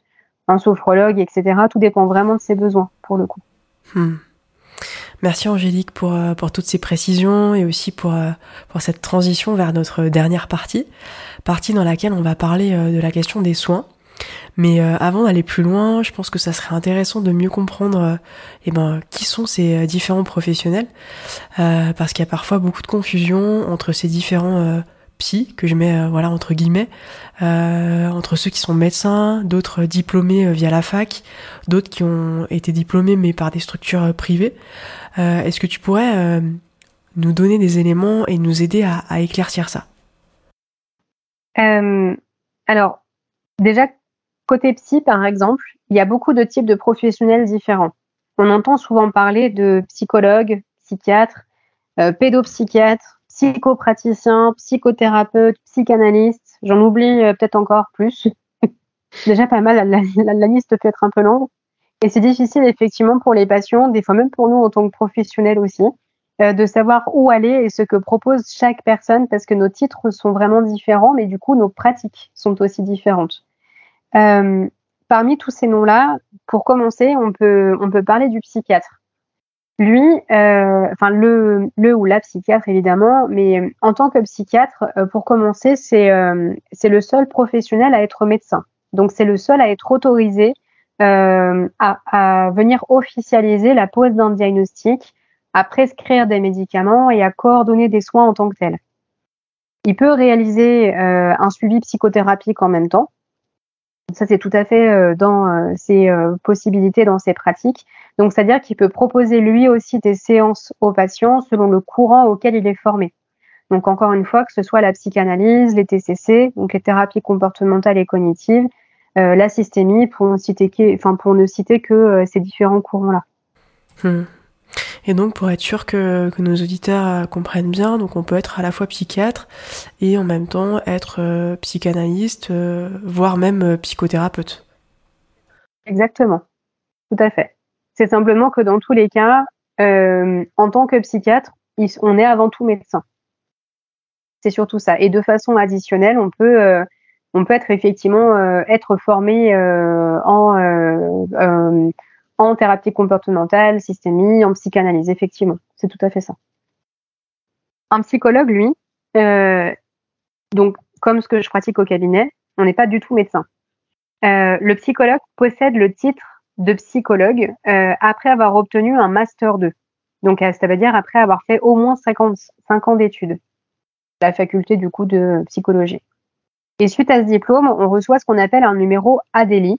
un sophrologue, etc. Tout dépend vraiment de ses besoins pour le coup. Hmm. Merci Angélique pour, euh, pour toutes ces précisions et aussi pour, euh, pour cette transition vers notre dernière partie, partie dans laquelle on va parler euh, de la question des soins. Mais avant d'aller plus loin, je pense que ça serait intéressant de mieux comprendre eh ben, qui sont ces différents professionnels, parce qu'il y a parfois beaucoup de confusion entre ces différents psy que je mets voilà entre guillemets entre ceux qui sont médecins, d'autres diplômés via la fac, d'autres qui ont été diplômés mais par des structures privées. Est-ce que tu pourrais nous donner des éléments et nous aider à, à éclaircir ça? Alors déjà Côté psy, par exemple, il y a beaucoup de types de professionnels différents. On entend souvent parler de psychologues, psychiatres, euh, pédopsychiatres, psychopraticiens, psychothérapeutes, psychanalystes. J'en oublie euh, peut-être encore plus. Déjà pas mal, la, la, la, liste peut être un peu longue. Et c'est difficile effectivement pour les patients, des fois même pour nous en tant que professionnels aussi, euh, de savoir où aller et ce que propose chaque personne parce que nos titres sont vraiment différents, mais du coup nos pratiques sont aussi différentes. Euh, parmi tous ces noms-là, pour commencer, on peut, parler du psychiatre. Lui, euh, enfin le, ou la psychiatre évidemment, mais en tant que psychiatre, euh, pour commencer, c'est euh, le seul professionnel à être médecin. Donc c'est le seul à être autorisé euh, à, à, venir officialiser la pose d'un diagnostic, à prescrire des médicaments et à coordonner des soins en tant que tel. Il peut réaliser un suivi psychothérapique en même temps. Ça, c'est tout à fait euh, dans euh, ses euh, possibilités, dans ses pratiques. Donc, c'est-à-dire qu'il peut proposer lui aussi des séances aux patients selon le courant auquel il est formé. Donc, encore une fois, que ce soit la psychanalyse, les TCC, donc les thérapies comportementales et cognitives, la systémie, pour ne citer que, pour ne citer que ces différents courants-là. Hmm. Et donc pour être sûr que, nos auditeurs euh, comprennent bien, donc on peut être à la fois psychiatre et en même temps être euh, psychanalyste, euh, voire même psychothérapeute. Exactement, tout à fait. C'est simplement que dans tous les cas, en tant que psychiatre, on est avant tout médecin. C'est surtout ça. Et de façon additionnelle, on peut, on peut être effectivement être formé en en thérapie comportementale, systémie, en psychanalyse, effectivement. C'est tout à fait ça. Un psychologue, lui, euh, donc comme ce que je pratique au cabinet, on n'est pas du tout médecin. Euh, le psychologue possède le titre de psychologue euh, après avoir obtenu un master 2. Donc ça veut dire après avoir fait au moins 55 ans d'études. La faculté du coup de psychologie. Et suite à ce diplôme, on reçoit ce qu'on appelle un numéro ADELI,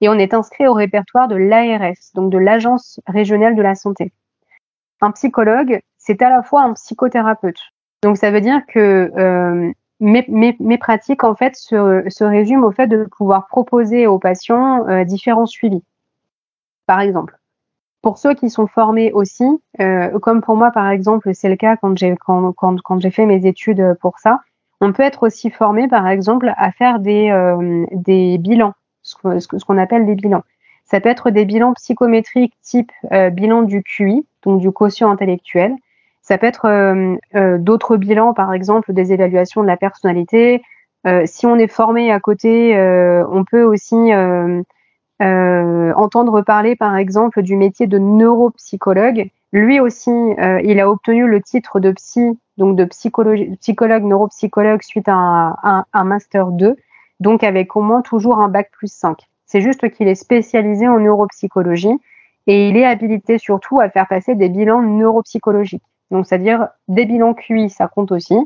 et on est inscrit au répertoire de l'ARS, donc de l'Agence régionale de la santé. Un psychologue, c'est à la fois un psychothérapeute. Donc ça veut dire que euh, mes, mes, mes, pratiques en fait se, se, résument au fait de pouvoir proposer aux patients euh, différents suivis. Par exemple, pour ceux qui sont formés aussi, euh, comme pour moi par exemple, c'est le cas quand j'ai quand, quand, quand j'ai fait mes études pour ça, On peut être aussi formé, par exemple, à faire des, euh, des bilans, ce qu'on appelle des bilans. Ça peut être des bilans psychométriques type euh, bilan du QI, donc du quotient intellectuel. Ça peut être euh, d'autres bilans, par exemple des évaluations de la personnalité. si on est formé à côté, on peut aussi entendre parler, par exemple, du métier de neuropsychologue. Lui aussi, il a obtenu le titre de psy donc de psychologue, neuropsychologue suite à un, master 2, donc avec au moins toujours un bac plus 5. C'est juste qu'il est spécialisé en neuropsychologie et il est habilité surtout à faire passer des bilans neuropsychologiques. Donc, c'est-à-dire des bilans QI, ça compte aussi,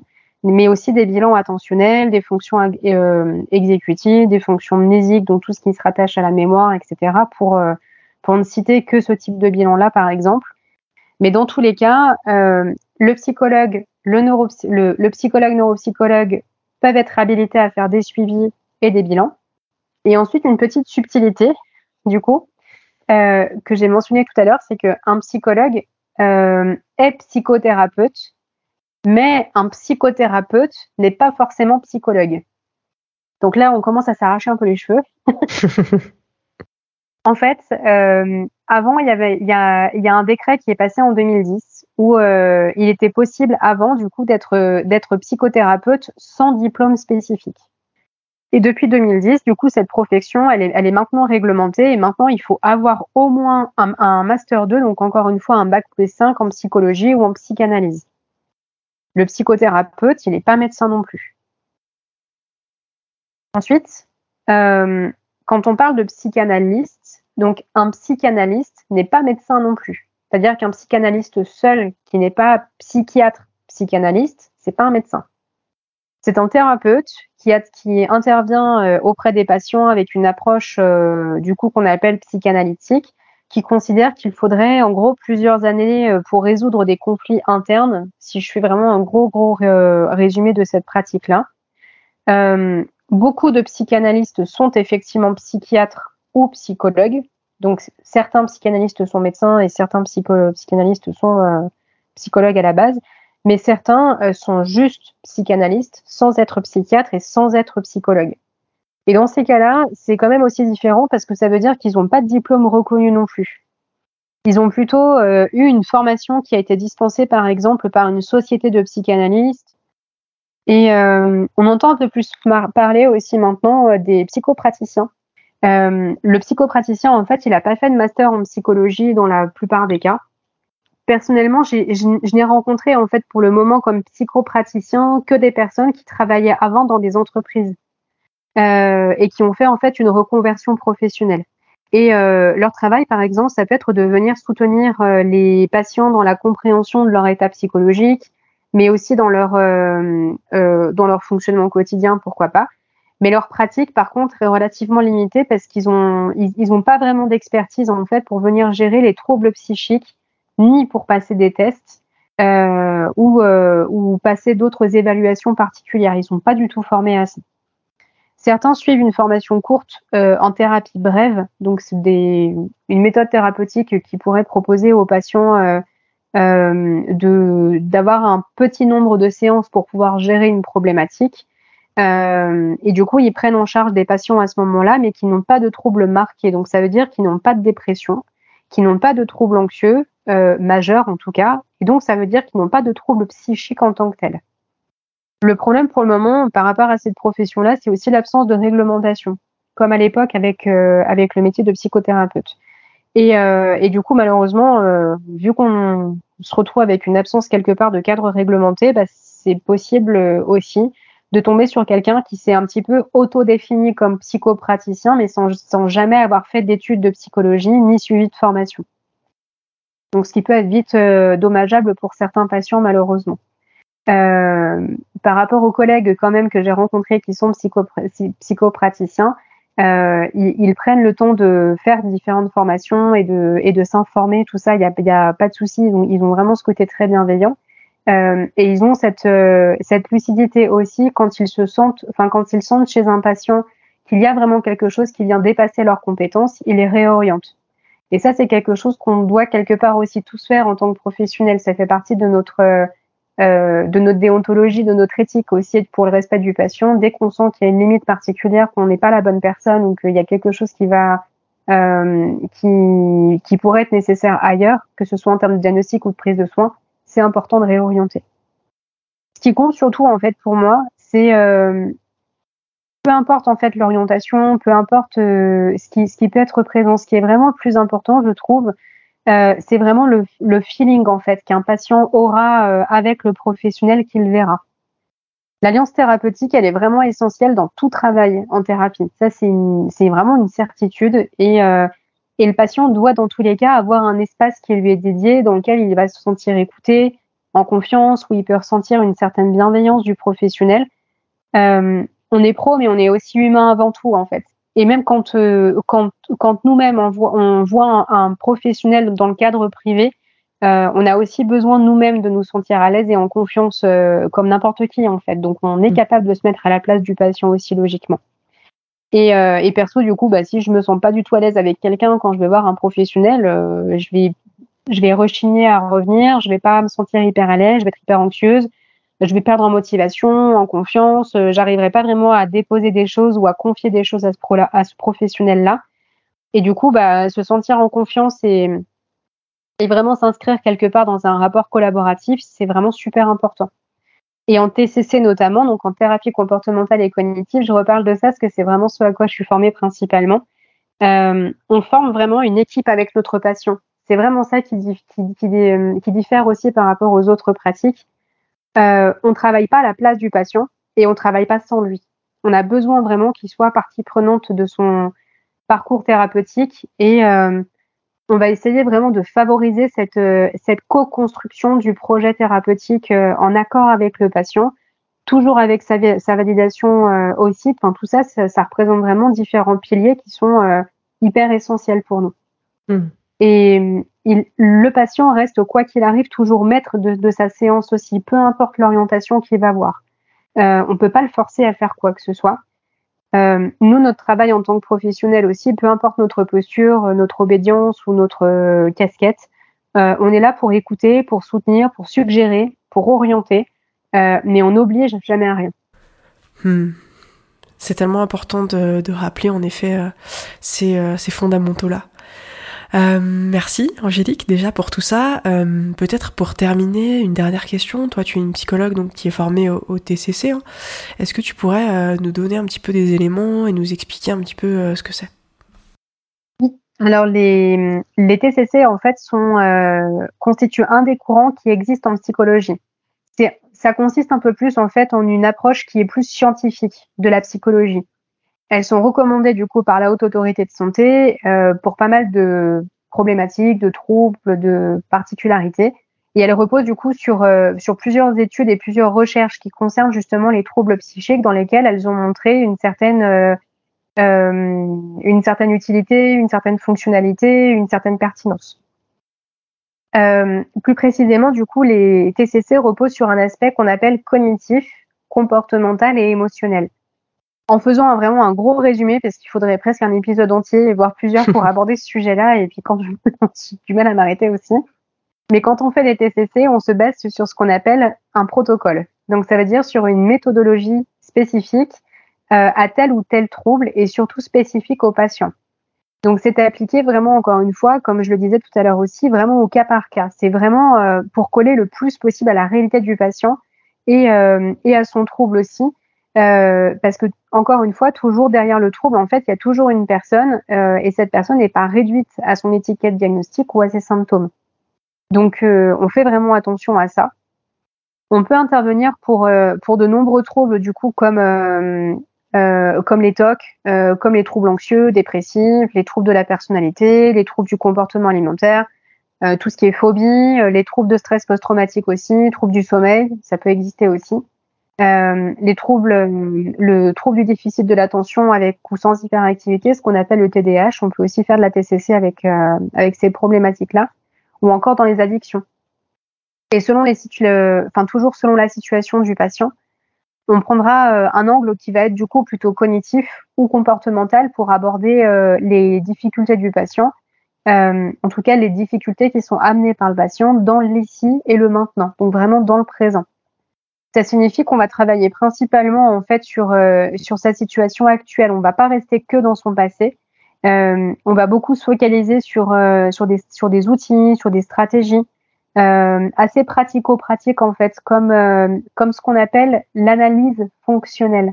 mais aussi des bilans attentionnels, des fonctions euh, exécutives, des fonctions mnésiques, donc tout ce qui se rattache à la mémoire, etc. Pour, euh, pour ne citer que ce type de bilan-là, par exemple. Mais dans tous les cas, euh, le psychologue le, le, psychologue, neuropsychologue peuvent être habilités à faire des suivis et des bilans. Et ensuite, une petite subtilité, du coup, euh, que j'ai mentionné tout à l'heure, c'est qu'un psychologue euh, est psychothérapeute, mais un psychothérapeute n'est pas forcément psychologue. Donc là, on commence à s'arracher un peu les cheveux. en fait, euh, avant, il y avait, il y a, il y a un décret qui est passé en 2010 où il était possible avant, du coup, d'être d'être psychothérapeute sans diplôme spécifique. Et depuis 2010, du coup, cette profession, elle est, maintenant réglementée et maintenant, il faut avoir au moins un, un master 2, donc encore une fois, un bac plus 5 en psychologie ou en psychanalyse. Le psychothérapeute, il n'est pas médecin non plus. Ensuite, euh, quand on parle de psychanalyste, donc un psychanalyste n'est pas médecin non plus. C'est-à-dire qu'un psychanalyste seul qui n'est pas psychiatre psychanalyste, c'est pas un médecin. C'est un thérapeute qui, intervient euh, auprès des patients avec une approche euh, du coup qu'on appelle psychanalytique, qui considère qu'il faudrait en gros plusieurs années euh, pour résoudre des conflits internes. Si je fais vraiment un gros gros résumé de cette pratique-là, beaucoup de psychanalystes sont effectivement psychiatres ou psychologues. Donc certains psychanalystes sont médecins et certains psychanalystes sont psychologues à la base, mais certains euh, sont juste psychanalystes sans être psychiatres et sans être psychologues. Et dans ces cas-là, c'est quand même aussi différent parce que ça veut dire qu'ils n'ont pas de diplôme reconnu non plus. Ils ont plutôt euh, eu une formation qui a été dispensée par exemple par une société de psychanalystes. Et on entend un peu plus parler aussi maintenant des psychopraticiens euh, le psychopraticien, en fait, il n'a pas fait de master en psychologie dans la plupart des cas. Personnellement, je n'ai rencontré en fait pour le moment comme psychopraticien que des personnes qui travaillaient avant dans des entreprises euh, et qui ont fait en fait une reconversion professionnelle. Et euh, leur travail, par exemple, ça peut être de venir soutenir les patients dans la compréhension de leur état psychologique, mais aussi dans leur dans leur fonctionnement quotidien, pourquoi pas. Mais leur pratique, par contre, est relativement limitée parce qu'ils ont, ils, ont pas vraiment d'expertise en fait pour venir gérer les troubles psychiques, ni pour passer des tests euh, ou, euh, ou passer d'autres évaluations particulières. Ils sont pas du tout formés à ça. Certains suivent une formation courte euh, en thérapie brève, donc c'est une méthode thérapeutique qui pourrait proposer aux patients d'avoir un petit nombre de séances pour pouvoir gérer une problématique et du coup, ils prennent en charge des patients à ce moment-là, mais qui n'ont pas de troubles marqués. Donc, ça veut dire qu'ils n'ont pas de dépression, qui n'ont pas de troubles anxieux, euh, majeurs en tout cas. Et donc, ça veut dire qu'ils n'ont pas de troubles psychiques en tant que tels. Le problème pour le moment, par rapport à cette profession-là, c'est aussi l'absence de réglementation, comme à l'époque avec, euh, avec le métier de psychothérapeute. Et, euh, et du coup, malheureusement, euh, vu qu'on se retrouve avec une absence quelque part de cadre réglementé, bah, c'est possible aussi de tomber sur quelqu'un qui s'est un petit peu auto-défini comme psychopraticien, mais sans, sans jamais avoir fait d'études de psychologie ni suivi de formation. Donc, ce qui peut être vite euh, dommageable pour certains patients, malheureusement. Euh, par rapport aux collègues quand même que j'ai rencontrés qui sont psychopraticiens, euh, ils, prennent le temps de faire différentes formations et de, s'informer, tout ça, il n'y a, pas de souci, ils, ils ont vraiment ce côté très bienveillant. Et ils ont cette, cette lucidité aussi quand ils se sentent, enfin quand ils sentent chez un patient qu'il y a vraiment quelque chose qui vient dépasser leurs compétences, ils les réorientent. Et ça, c'est quelque chose qu'on doit quelque part aussi tous faire en tant que professionnel. Ça fait partie de notre de notre déontologie, de notre éthique aussi pour le respect du patient. Dès qu'on sent qu'il y a une limite particulière, qu'on n'est pas la bonne personne ou qu'il y a quelque chose qui va qui, qui pourrait être nécessaire ailleurs, que ce soit en termes de diagnostic ou de prise de soins, c'est important de réorienter. Ce qui compte surtout en fait pour moi, c'est peu importe en fait l'orientation, peu importe euh, ce, qui, ce qui peut être présent, ce qui est vraiment le plus important, je trouve, euh, c'est vraiment le, le, feeling en fait qu'un patient aura euh, avec le professionnel qu'il verra. L'alliance thérapeutique, elle est vraiment essentielle dans tout travail en thérapie. Ça, c'est vraiment une certitude et, et le patient doit dans tous les cas avoir un espace qui lui est dédié, dans lequel il va se sentir écouté, en confiance, où il peut ressentir une certaine bienveillance du professionnel. Euh, on est pro, mais on est aussi humain avant tout, en fait. Et même quand, euh, quand, quand nous-mêmes, on voit, on voit un, professionnel dans le cadre privé, euh, on a aussi besoin nous-mêmes de nous sentir à l'aise et en confiance euh, comme n'importe qui, en fait. Donc, on est mm. capable de se mettre à la place du patient aussi, logiquement. Et, et perso, du coup, bah, si je me sens pas du tout à l'aise avec quelqu'un quand je vais voir un professionnel, je vais je vais rechigner à revenir, je vais pas me sentir hyper à l'aise, je vais être hyper anxieuse, je vais perdre en motivation, en confiance, euh, j'arriverai pas vraiment à déposer des choses ou à confier des choses à ce, professionnel-là. Et du coup, bah, se sentir en confiance et, vraiment s'inscrire quelque part dans un rapport collaboratif, c'est vraiment super important. Et en TCC notamment, donc en thérapie comportementale et cognitive, je reparle de ça parce que c'est vraiment ce à quoi je suis formée principalement. Euh, on forme vraiment une équipe avec notre patient. C'est vraiment ça qui, diffère aussi par rapport aux autres pratiques euh, on travaille pas à la place du patient et on travaille pas sans lui. On a besoin vraiment qu'il soit partie prenante de son parcours thérapeutique et euh, on va essayer vraiment de favoriser cette, euh, cette co-construction du projet thérapeutique euh, en accord avec le patient, toujours avec sa, sa validation aussi. Enfin, tout ça, ça, représente vraiment différents piliers qui sont hyper essentiels pour nous. Mmh. Et il, le patient reste, quoi qu'il arrive, toujours maître de, sa séance aussi, peu importe l'orientation qu'il va avoir. Euh, on ne peut pas le forcer à faire quoi que ce soit. Euh, nous, notre travail en tant que professionnel aussi, peu importe notre posture, notre obédience ou notre euh, casquette, euh, on est là pour écouter, pour soutenir, pour suggérer, pour orienter, euh, mais on n'oblige jamais à rien. Hmm. C'est tellement important de, rappeler en effet ces fondamentaux-là. Euh, merci Angélique déjà pour tout ça. Euh, peut-être pour terminer, une dernière question. Toi, tu es une psychologue donc qui est formée au, TCC. Hein. Est-ce que tu pourrais euh, nous donner un petit peu des éléments et nous expliquer un petit peu ce que c'est? Alors les, TCC en fait sont constituent un des courants qui existent en psychologie. Ça consiste un peu plus en fait en une approche qui est plus scientifique de la psychologie. Elles sont recommandées du coup par la haute autorité de santé euh, pour pas mal de problématiques, de troubles, de particularités. Et elles reposent du coup sur, euh, sur plusieurs études et plusieurs recherches qui concernent justement les troubles psychiques dans lesquels elles ont montré une certaine, euh, une certaine utilité, une certaine fonctionnalité, une certaine pertinence. Plus précisément, du coup, les TCC reposent sur un aspect qu'on appelle cognitif, comportemental et émotionnel en faisant un, vraiment un gros résumé, parce qu'il faudrait presque un épisode entier, voire plusieurs, pour aborder ce sujet-là, et puis quand j'ai du mal à m'arrêter aussi. Mais quand on fait des TCC, on se base sur ce qu'on appelle un protocole. Donc ça veut dire sur une méthodologie spécifique euh, à tel ou tel trouble et surtout spécifique au patient. Donc c'est appliqué vraiment encore une fois, comme je le disais tout à l'heure aussi, vraiment au cas par cas. C'est vraiment euh, pour coller le plus possible à la réalité du patient et, euh, et à son trouble aussi. Euh, parce que encore une fois, toujours derrière le trouble, en fait, il y a toujours une personne euh, et cette personne n'est pas réduite à son étiquette diagnostique ou à ses symptômes. Donc, euh, on fait vraiment attention à ça. On peut intervenir pour euh, pour de nombreux troubles, du coup, comme euh, comme les TOC, comme les troubles anxieux, dépressifs, les troubles de la personnalité, les troubles du comportement alimentaire, tout ce qui est phobie, les troubles de stress post-traumatique aussi, troubles du sommeil, ça peut exister aussi. Euh, les troubles, le trouble du déficit de l'attention avec ou sans hyperactivité, ce qu'on appelle le TDAH. On peut aussi faire de la TCC avec euh, avec ces problématiques-là, ou encore dans les addictions. Et selon les enfin toujours selon la situation du patient, on prendra euh, un angle qui va être du coup plutôt cognitif ou comportemental pour aborder les difficultés du patient en tout cas les difficultés qui sont amenées par le patient dans l'ici et le maintenant, donc vraiment dans le présent. Ça signifie qu'on va travailler principalement en fait sur sur sa situation actuelle. On va pas rester que dans son passé. on va beaucoup se focaliser sur sur des sur des outils, sur des stratégies euh, assez pratico-pratique en fait, comme, euh, comme ce qu'on appelle l'analyse fonctionnelle.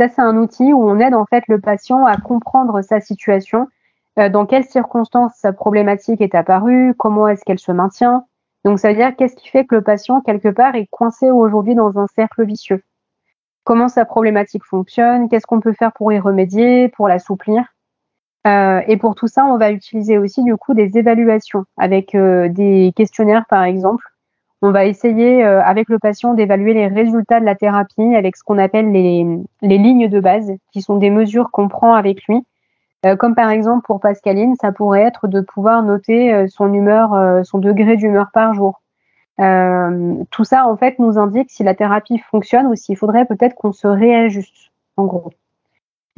Ça, c'est un outil où on aide en fait le patient à comprendre sa situation, euh, dans quelles circonstances sa problématique est apparue, comment est-ce qu'elle se maintient. Donc, ça veut dire qu'est-ce qui fait que le patient, quelque part, est coincé aujourd'hui dans un cercle vicieux? Comment sa problématique fonctionne, qu'est-ce qu'on peut faire pour y remédier, pour l'assouplir? Euh, et pour tout ça, on va utiliser aussi du coup des évaluations avec euh, des questionnaires par exemple. On va essayer euh, avec le patient d'évaluer les résultats de la thérapie avec ce qu'on appelle les, les, lignes de base, qui sont des mesures qu'on prend avec lui. Comme par exemple pour Pascaline, ça pourrait être de pouvoir noter son humeur, son degré d'humeur par jour. tout ça en fait nous indique si la thérapie fonctionne ou s'il faudrait peut-être qu'on se réajuste en gros.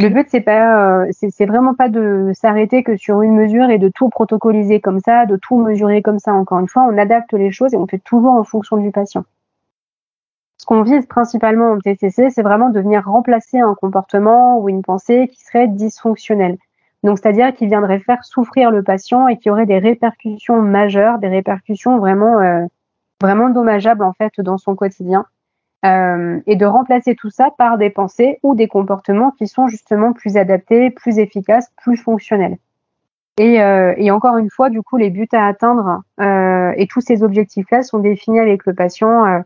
Le but, c'est pas, euh, c'est vraiment pas de s'arrêter que sur une mesure et de tout protocoliser comme ça, de tout mesurer comme ça. Encore une fois, on adapte les choses et on fait toujours en fonction du patient. Ce qu'on vise principalement en TCC, c'est vraiment de venir remplacer un comportement ou une pensée qui serait dysfonctionnelle. Donc, c'est-à-dire qui viendrait faire souffrir le patient et qui aurait des répercussions majeures, des répercussions vraiment, euh, vraiment dommageables en fait dans son quotidien. Euh, et de remplacer tout ça par des pensées ou des comportements qui sont justement plus adaptés, plus efficaces, plus fonctionnels. Et, euh, encore une fois, du coup, les buts à atteindre et tous ces objectifs-là sont définis avec le patient,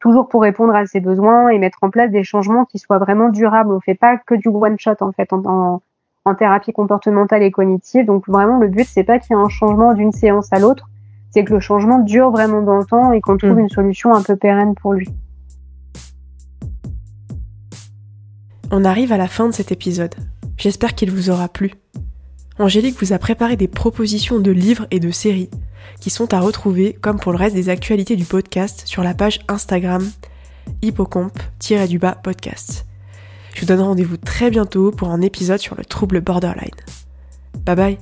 toujours pour répondre à ses besoins et mettre en place des changements qui soient vraiment durables. On ne fait pas que du one-shot en fait en, en, en, thérapie comportementale et cognitive. Donc vraiment, le but c'est pas qu'il y ait un changement d'une séance à l'autre, c'est que le changement dure vraiment dans le temps et qu'on trouve mmh. une solution un peu pérenne pour lui. On arrive à la fin de cet épisode. J'espère qu'il vous aura plu. Angélique vous a préparé des propositions de livres et de séries qui sont à retrouver, comme pour le reste des actualités du podcast, sur la page Instagram hippocampe-du-bas podcast. Je vous donne rendez-vous très bientôt pour un épisode sur le trouble borderline. Bye bye